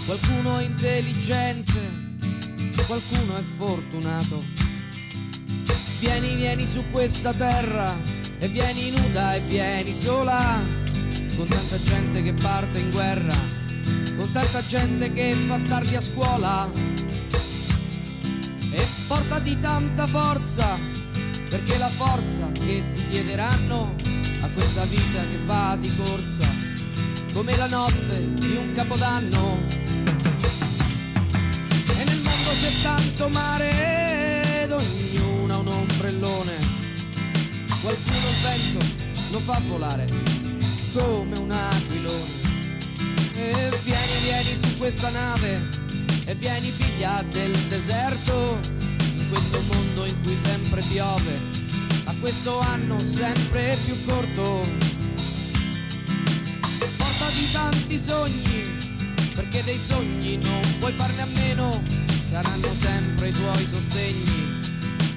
S14: Qualcuno è intelligente, qualcuno è fortunato. Vieni, vieni su questa terra e vieni nuda e vieni sola. Con tanta gente che parte in guerra, con tanta gente che fa tardi a scuola. E portati tanta forza perché la forza che ti chiederanno a questa vita che va di corsa, come la notte di un capodanno. E nel mondo c'è tanto mare ed ognuno ha un ombrellone. Qualcuno il vento lo fa volare come un aquilone. E vieni, vieni su questa nave e vieni figlia del deserto in questo mondo in cui sempre piove, a questo anno sempre più corto. Portati tanti sogni, perché dei sogni non puoi farne a meno, saranno sempre i tuoi sostegni,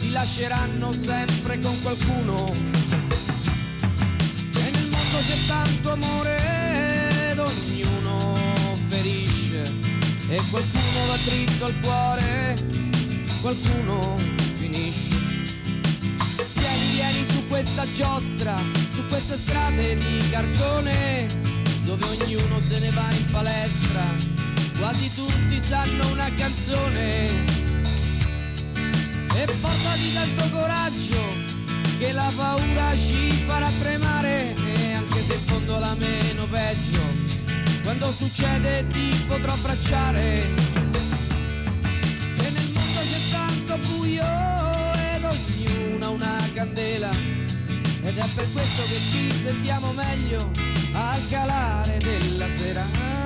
S14: ti lasceranno sempre con qualcuno. E nel mondo c'è tanto amore ed ognuno ferisce, e qualcuno va dritto al cuore qualcuno finisce. Vieni, vieni su questa giostra, su queste strade di cartone, dove ognuno se ne va in palestra, quasi tutti sanno una canzone. E portati tanto coraggio, che la paura ci farà tremare, e anche se in fondo la meno peggio, quando succede ti potrò abbracciare. E nel mondo c'è tanto buio ed ognuno ha una candela ed è per questo che ci sentiamo meglio al calare della sera.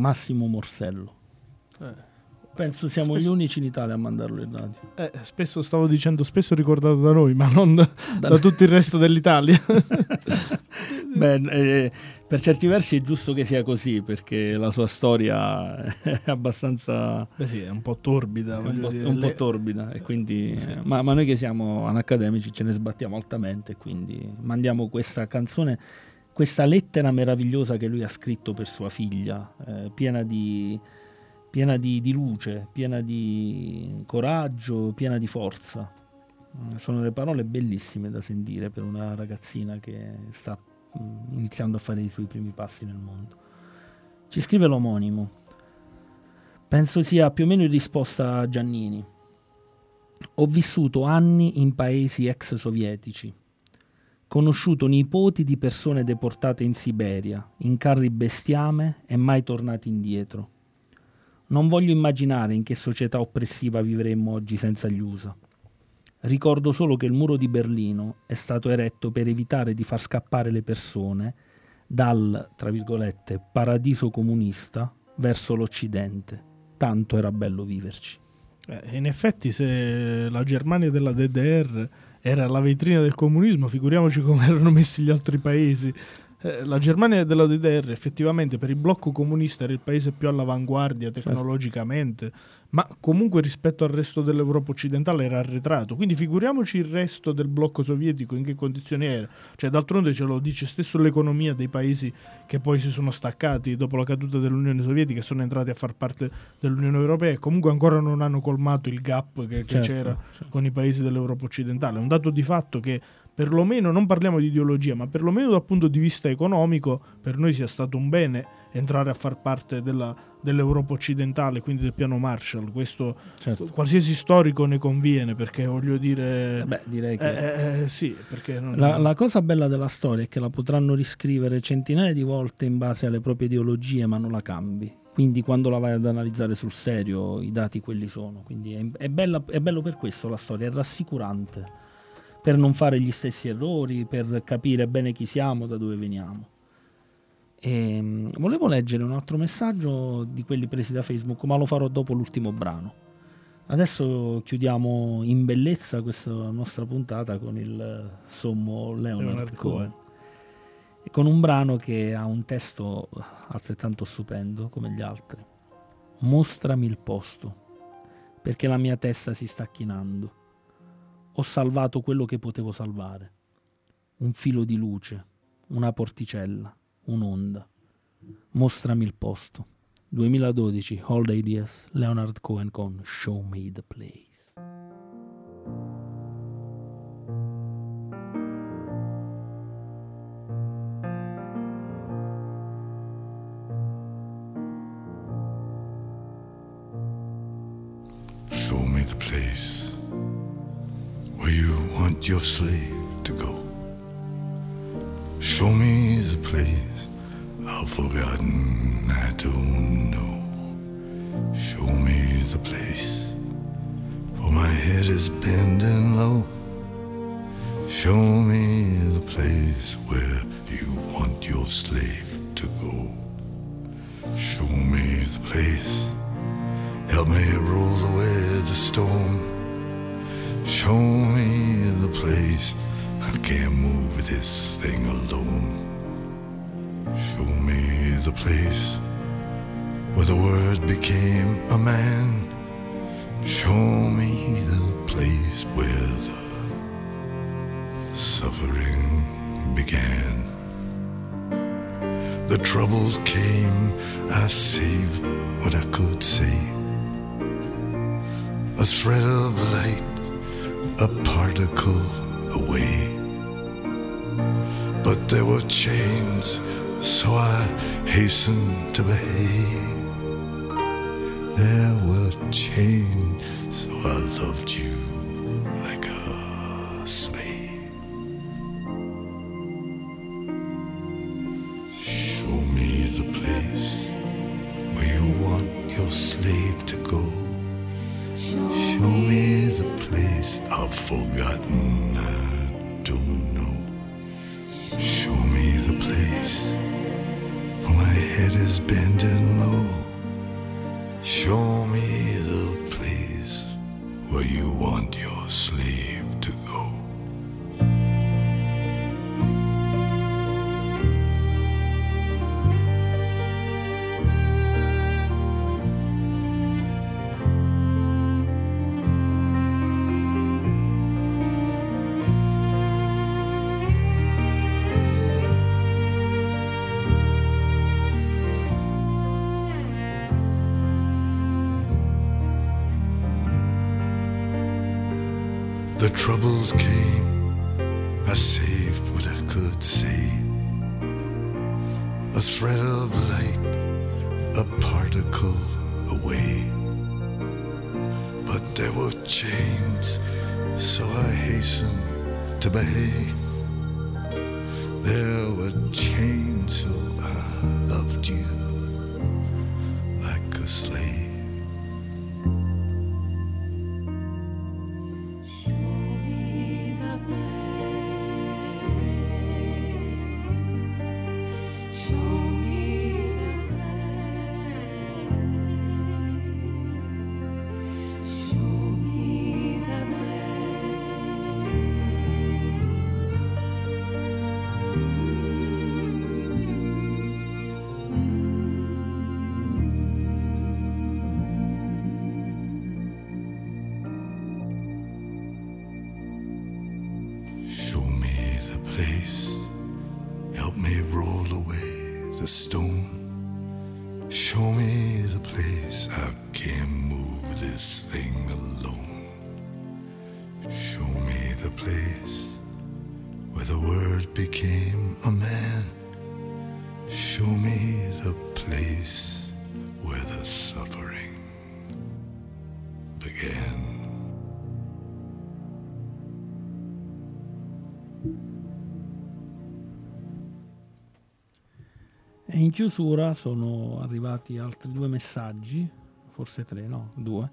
S1: Massimo Morsello.
S2: Eh.
S1: Penso siamo
S2: Spesso-
S1: gli unici in Italia a mandarlo in radio.
S2: Eh, spesso stavo dicendo, spesso ricordato da noi, ma non da, da tutto il resto dell'Italia.
S1: Beh, eh, per certi versi è giusto che sia così perché la sua storia è abbastanza
S2: Beh sì, è un po' torbida.
S1: un, po', un po' torbida e quindi,
S2: Sì.
S1: eh, ma, ma noi che siamo anacademici ce ne sbattiamo altamente quindi mandiamo questa canzone questa lettera meravigliosa che lui ha scritto per sua figlia eh, piena di piena di, di luce piena di coraggio piena di forza Mm, sono delle parole bellissime da sentire per una ragazzina che sta mm, iniziando a fare i suoi primi passi nel mondo ci scrive l'omonimo Penso sia più o meno in risposta a Giannini. Ho vissuto anni in paesi ex sovietici. Conosciuto nipoti di persone deportate in Siberia, in carri bestiame e mai tornati indietro. Non voglio immaginare in che società oppressiva vivremmo oggi senza gli USA. Ricordo solo che il muro di Berlino è stato eretto per evitare di far scappare le persone dal, tra virgolette, paradiso comunista verso l'Occidente. Tanto era bello viverci.
S2: Eh, in effetti, se la Germania della DDR era la vetrina del comunismo, figuriamoci come erano messi gli altri paesi. Eh, la Germania della DDR effettivamente per il blocco comunista era il paese più all'avanguardia tecnologicamente, ma comunque rispetto al resto dell'Europa occidentale era arretrato. Quindi figuriamoci il resto del blocco sovietico in che condizioni era. Cioè, d'altronde ce lo dice stesso l'economia dei paesi che poi si sono staccati dopo la caduta dell'Unione Sovietica sono entrati a far parte dell'Unione Europea e comunque ancora non hanno colmato il gap che, che
S1: Certo,
S2: c'era
S1: certo.
S2: con i paesi dell'Europa occidentale. È un dato di fatto che perlomeno non parliamo di ideologia, ma perlomeno dal punto di vista economico per noi sia stato un bene entrare a far parte della- dell'Europa occidentale, quindi del piano Marshall. Questo
S1: Certo.
S2: qualsiasi storico ne conviene perché voglio dire...
S1: Beh, direi che...
S2: Eh, eh, sì, perché non-
S1: La, la cosa bella della storia è che la potranno riscrivere centinaia di volte in base alle proprie ideologie, ma non la cambi. Quindi quando la vai ad analizzare sul serio, i dati quelli sono. Quindi è, è bella- è bello per questo la storia, è rassicurante. Per non fare gli stessi errori, per capire bene chi siamo, da dove veniamo. E, mm, volevo leggere un altro messaggio di quelli presi da Facebook, ma lo farò dopo l'ultimo brano. Adesso chiudiamo in bellezza questa nostra puntata con il sommo Leonard,
S2: Leonard
S1: Cohen.
S2: Cohen.
S1: E con un brano che ha un testo altrettanto stupendo come gli altri. Mostrami il posto, perché la mia testa si sta chinando. Ho salvato quello che potevo salvare. Un filo di luce, una porticella, un'onda. Mostrami il posto. 2012, Hold Ideas, Leonard Cohen con Show Me the Place.
S3: Show me the place where you want your slave to go. Show me the place I've forgotten, I don't know. Show me the place, for my head is bending low. Show me the place where you want your slave to go. Show me the place. Help me roll away the storm. Show me place. I can't move this thing alone. Show me the place where the word became a man. Show me the place where the suffering began. The troubles came, I saved what I could save. A thread of light, a particle away. But there were chains, so I hastened to behave. There were chains, so I loved you like a
S1: chiusura sono arrivati altri due messaggi, forse tre, no, due.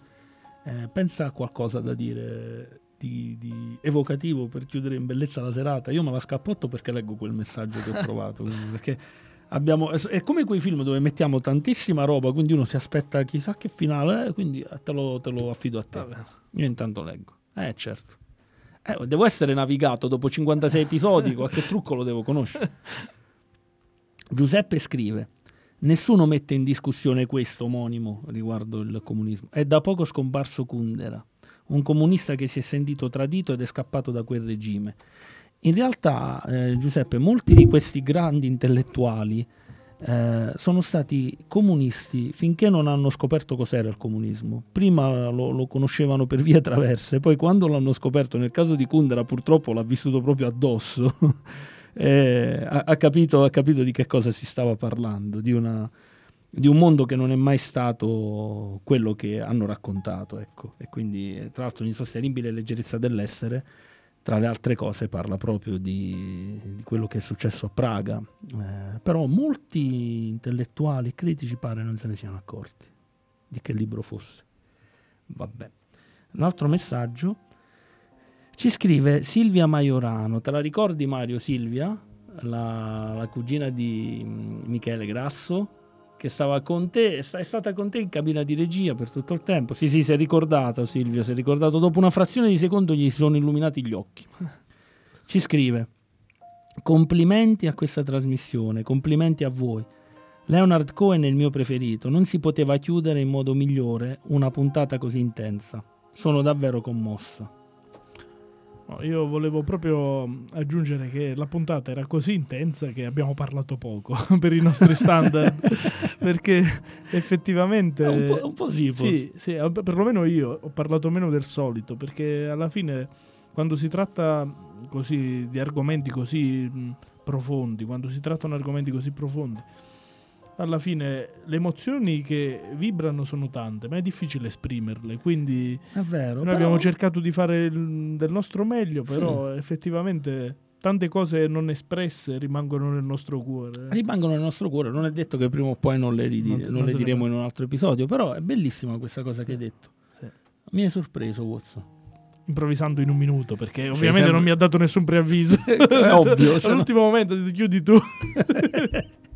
S1: Eh, pensa a qualcosa da dire di, di evocativo per chiudere in bellezza la serata. Io me la scappotto perché leggo quel messaggio che ho trovato. perché abbiamo, è è come quei film dove mettiamo tantissima roba, quindi uno si aspetta chissà che finale, eh, quindi eh, te lo, te lo affido a te. Io intanto leggo. Eh, certo. Eh, devo essere navigato dopo 56 episodi, qualche trucco lo devo conoscere. Giuseppe scrive: Nessuno mette in discussione questo omonimo riguardo il comunismo. È da poco scomparso Kundera, un comunista che si è sentito tradito ed è scappato da quel regime. In realtà, eh, Giuseppe, molti di questi grandi intellettuali eh, sono stati comunisti finché non hanno scoperto cos'era il comunismo. Prima lo, lo conoscevano per vie traverse, poi quando l'hanno scoperto, nel caso di Kundera purtroppo l'ha vissuto proprio addosso. eh, ha, ha capito, ha capito di che cosa si stava parlando, di, una, di un mondo che non è mai stato quello che hanno raccontato. Ecco. E quindi, eh, tra l'altro, l'insostenibile leggerezza dell'essere, tra le altre cose, parla proprio di, di quello che è successo a Praga. Eh, però molti intellettuali e critici pare non se ne siano accorti di che libro fosse. Vabbè. Un altro messaggio. Ci scrive Silvia Maiorano, te la ricordi Mario Silvia? La, la cugina di mm, Michele Grasso, che stava con te, è sta- è stata con te in cabina di regia per tutto il tempo. Sì, sì, si è ricordato Silvia, si è ricordato. Dopo una frazione di secondo gli si sono illuminati gli occhi. Ci scrive, complimenti a questa trasmissione, complimenti a voi. Leonard Cohen è il mio preferito, non si poteva chiudere in modo migliore una puntata così intensa. Sono davvero commossa.
S2: No, io volevo proprio aggiungere che la puntata era così intensa che abbiamo parlato poco per i nostri standard. perché effettivamente.
S1: Eh, un po'- un po' sì,
S2: Sì, sì, perlomeno io ho parlato meno del solito. Perché alla fine, quando si tratta così di argomenti così profondi, quando si trattano argomenti così profondi, alla fine le emozioni che vibrano sono tante, ma è difficile esprimerle. Quindi
S1: È vero.
S2: noi
S1: però-
S2: abbiamo cercato di fare del nostro meglio,
S1: Sì.
S2: però effettivamente tante cose non espresse rimangono nel nostro cuore.
S1: rimangono nel nostro cuore. Non è detto che prima o poi non le, ridi-
S2: Non
S1: non
S2: non
S1: le
S2: ne
S1: diremo
S2: fa.
S1: in un altro episodio. Però è bellissima questa cosa che hai detto.
S2: Sì.
S1: Mi hai sorpreso, Watson.
S2: Improvvisando in un minuto, perché ovviamente
S1: sempre-
S2: non mi ha dato nessun preavviso.
S1: È ovvio, se no-
S2: All'ultimo momento detto, chiudi tu.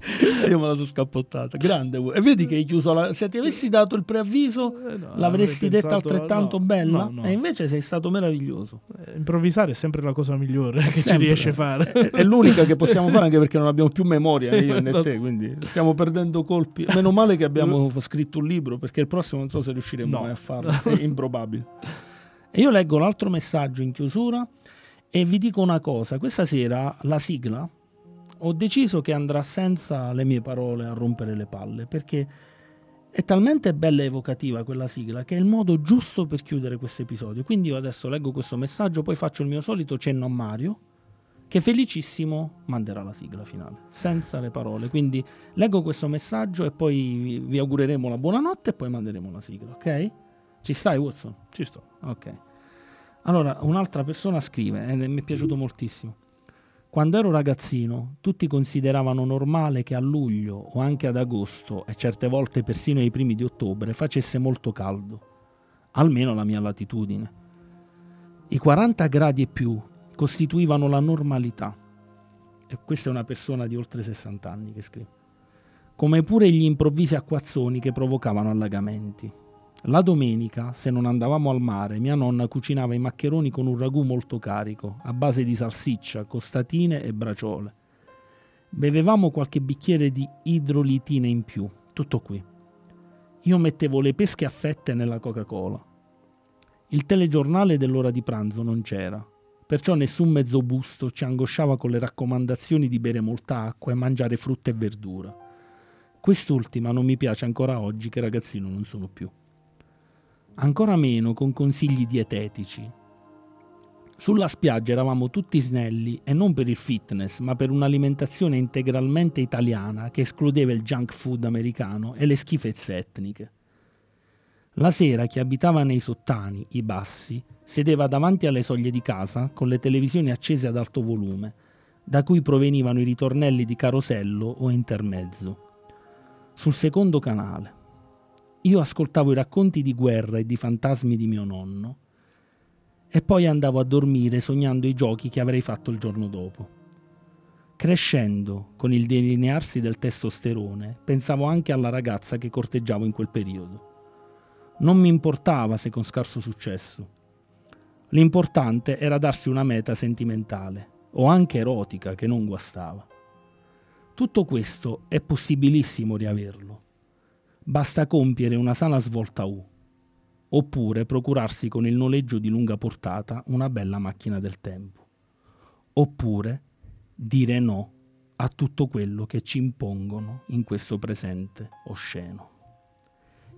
S1: Io me la sono scappottata. Grande. E vedi che hai chiuso la... Se ti avessi dato il preavviso,
S2: Eh, no,
S1: l'avresti detta altrettanto
S2: no,
S1: bella.
S2: no.
S1: E invece sei stato meraviglioso.
S2: Eh, Improvvisare è sempre la cosa migliore che ci
S1: Sempre.
S2: riesce a fare.
S1: È, è l'unica che possiamo fare anche perché non abbiamo più memoria, né io né
S2: esatto.
S1: te. Quindi stiamo perdendo colpi. Meno male che abbiamo scritto un libro perché il prossimo non so se riusciremo mai a farlo. È improbabile. E io leggo l'altro messaggio in chiusura e vi dico una cosa. Questa sera la sigla ho deciso che andrà senza le mie parole a rompere le palle perché è talmente bella e evocativa quella sigla che è il modo giusto per chiudere questo episodio. Quindi io adesso leggo questo messaggio, poi faccio il mio solito cenno a Mario che felicissimo manderà la sigla finale, senza le parole. Quindi leggo questo messaggio e poi vi, augureremo la buonanotte e poi manderemo la sigla, ok? Ci stai Watson?
S2: Ci sto.
S1: Ok. Allora, un'altra persona scrive, e mi è piaciuto moltissimo. Quando ero ragazzino, tutti consideravano normale che a luglio o anche ad agosto, e certe volte persino ai primi di ottobre, facesse molto caldo. Almeno la mia latitudine. I 40 gradi e più costituivano la normalità. E questa è una persona di oltre 60 anni che scrive. Come pure gli improvvisi acquazzoni che provocavano allagamenti. La domenica, se non andavamo al mare, mia nonna cucinava i maccheroni con un ragù molto carico, a base di salsiccia, costatine e braciole. Bevevamo qualche bicchiere di idrolitina in più, tutto qui. Io mettevo le pesche a fette nella Coca-Cola. Il telegiornale dell'ora di pranzo non c'era, perciò nessun mezzo busto ci angosciava con le raccomandazioni di bere molta acqua e mangiare frutta e verdura. Quest'ultima non mi piace ancora oggi che ragazzino non sono più. Ancora meno con consigli dietetici. Sulla spiaggia eravamo tutti snelli e non per il fitness, ma per un'alimentazione integralmente italiana che escludeva il junk food americano e le schifezze etniche. La sera chi abitava nei sottani, i bassi, sedeva davanti alle soglie di casa con le televisioni accese ad alto volume, da cui provenivano i ritornelli di Carosello o Intermezzo. Sul secondo canale. Io ascoltavo i racconti di guerra e di fantasmi di mio nonno e poi andavo a dormire sognando i giochi che avrei fatto il giorno dopo. Crescendo, con il delinearsi del testosterone, pensavo anche alla ragazza che corteggiavo in quel periodo. Non mi importava se con scarso successo. L'importante era darsi una meta sentimentale, o anche erotica, che non guastava. Tutto questo è possibilissimo riaverlo. Basta compiere una sana svolta U, oppure procurarsi con il noleggio di lunga portata una bella macchina del tempo, oppure dire no a tutto quello che ci impongono in questo presente osceno.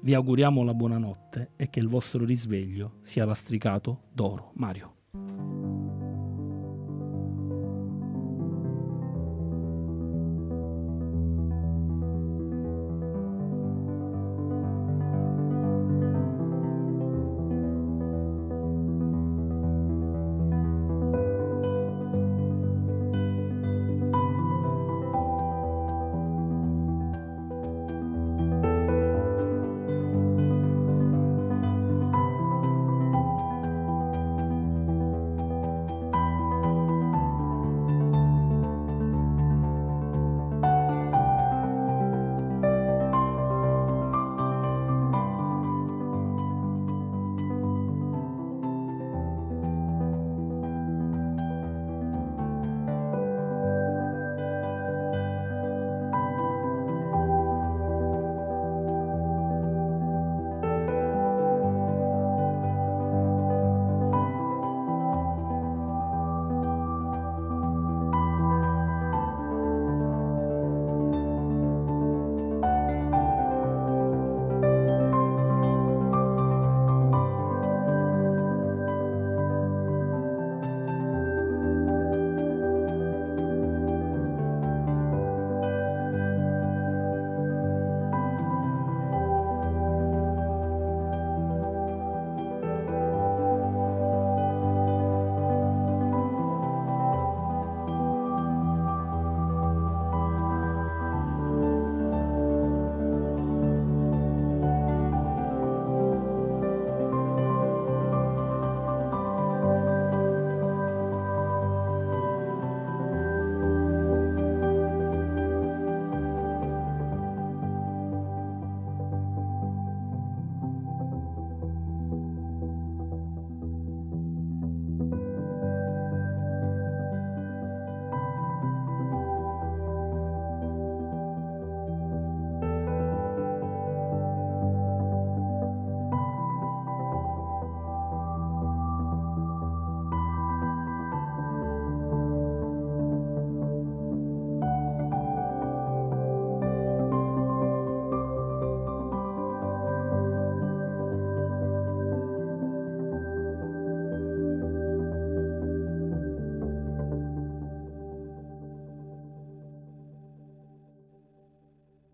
S1: Vi auguriamo la buonanotte e che il vostro risveglio sia lastricato d'oro. Mario.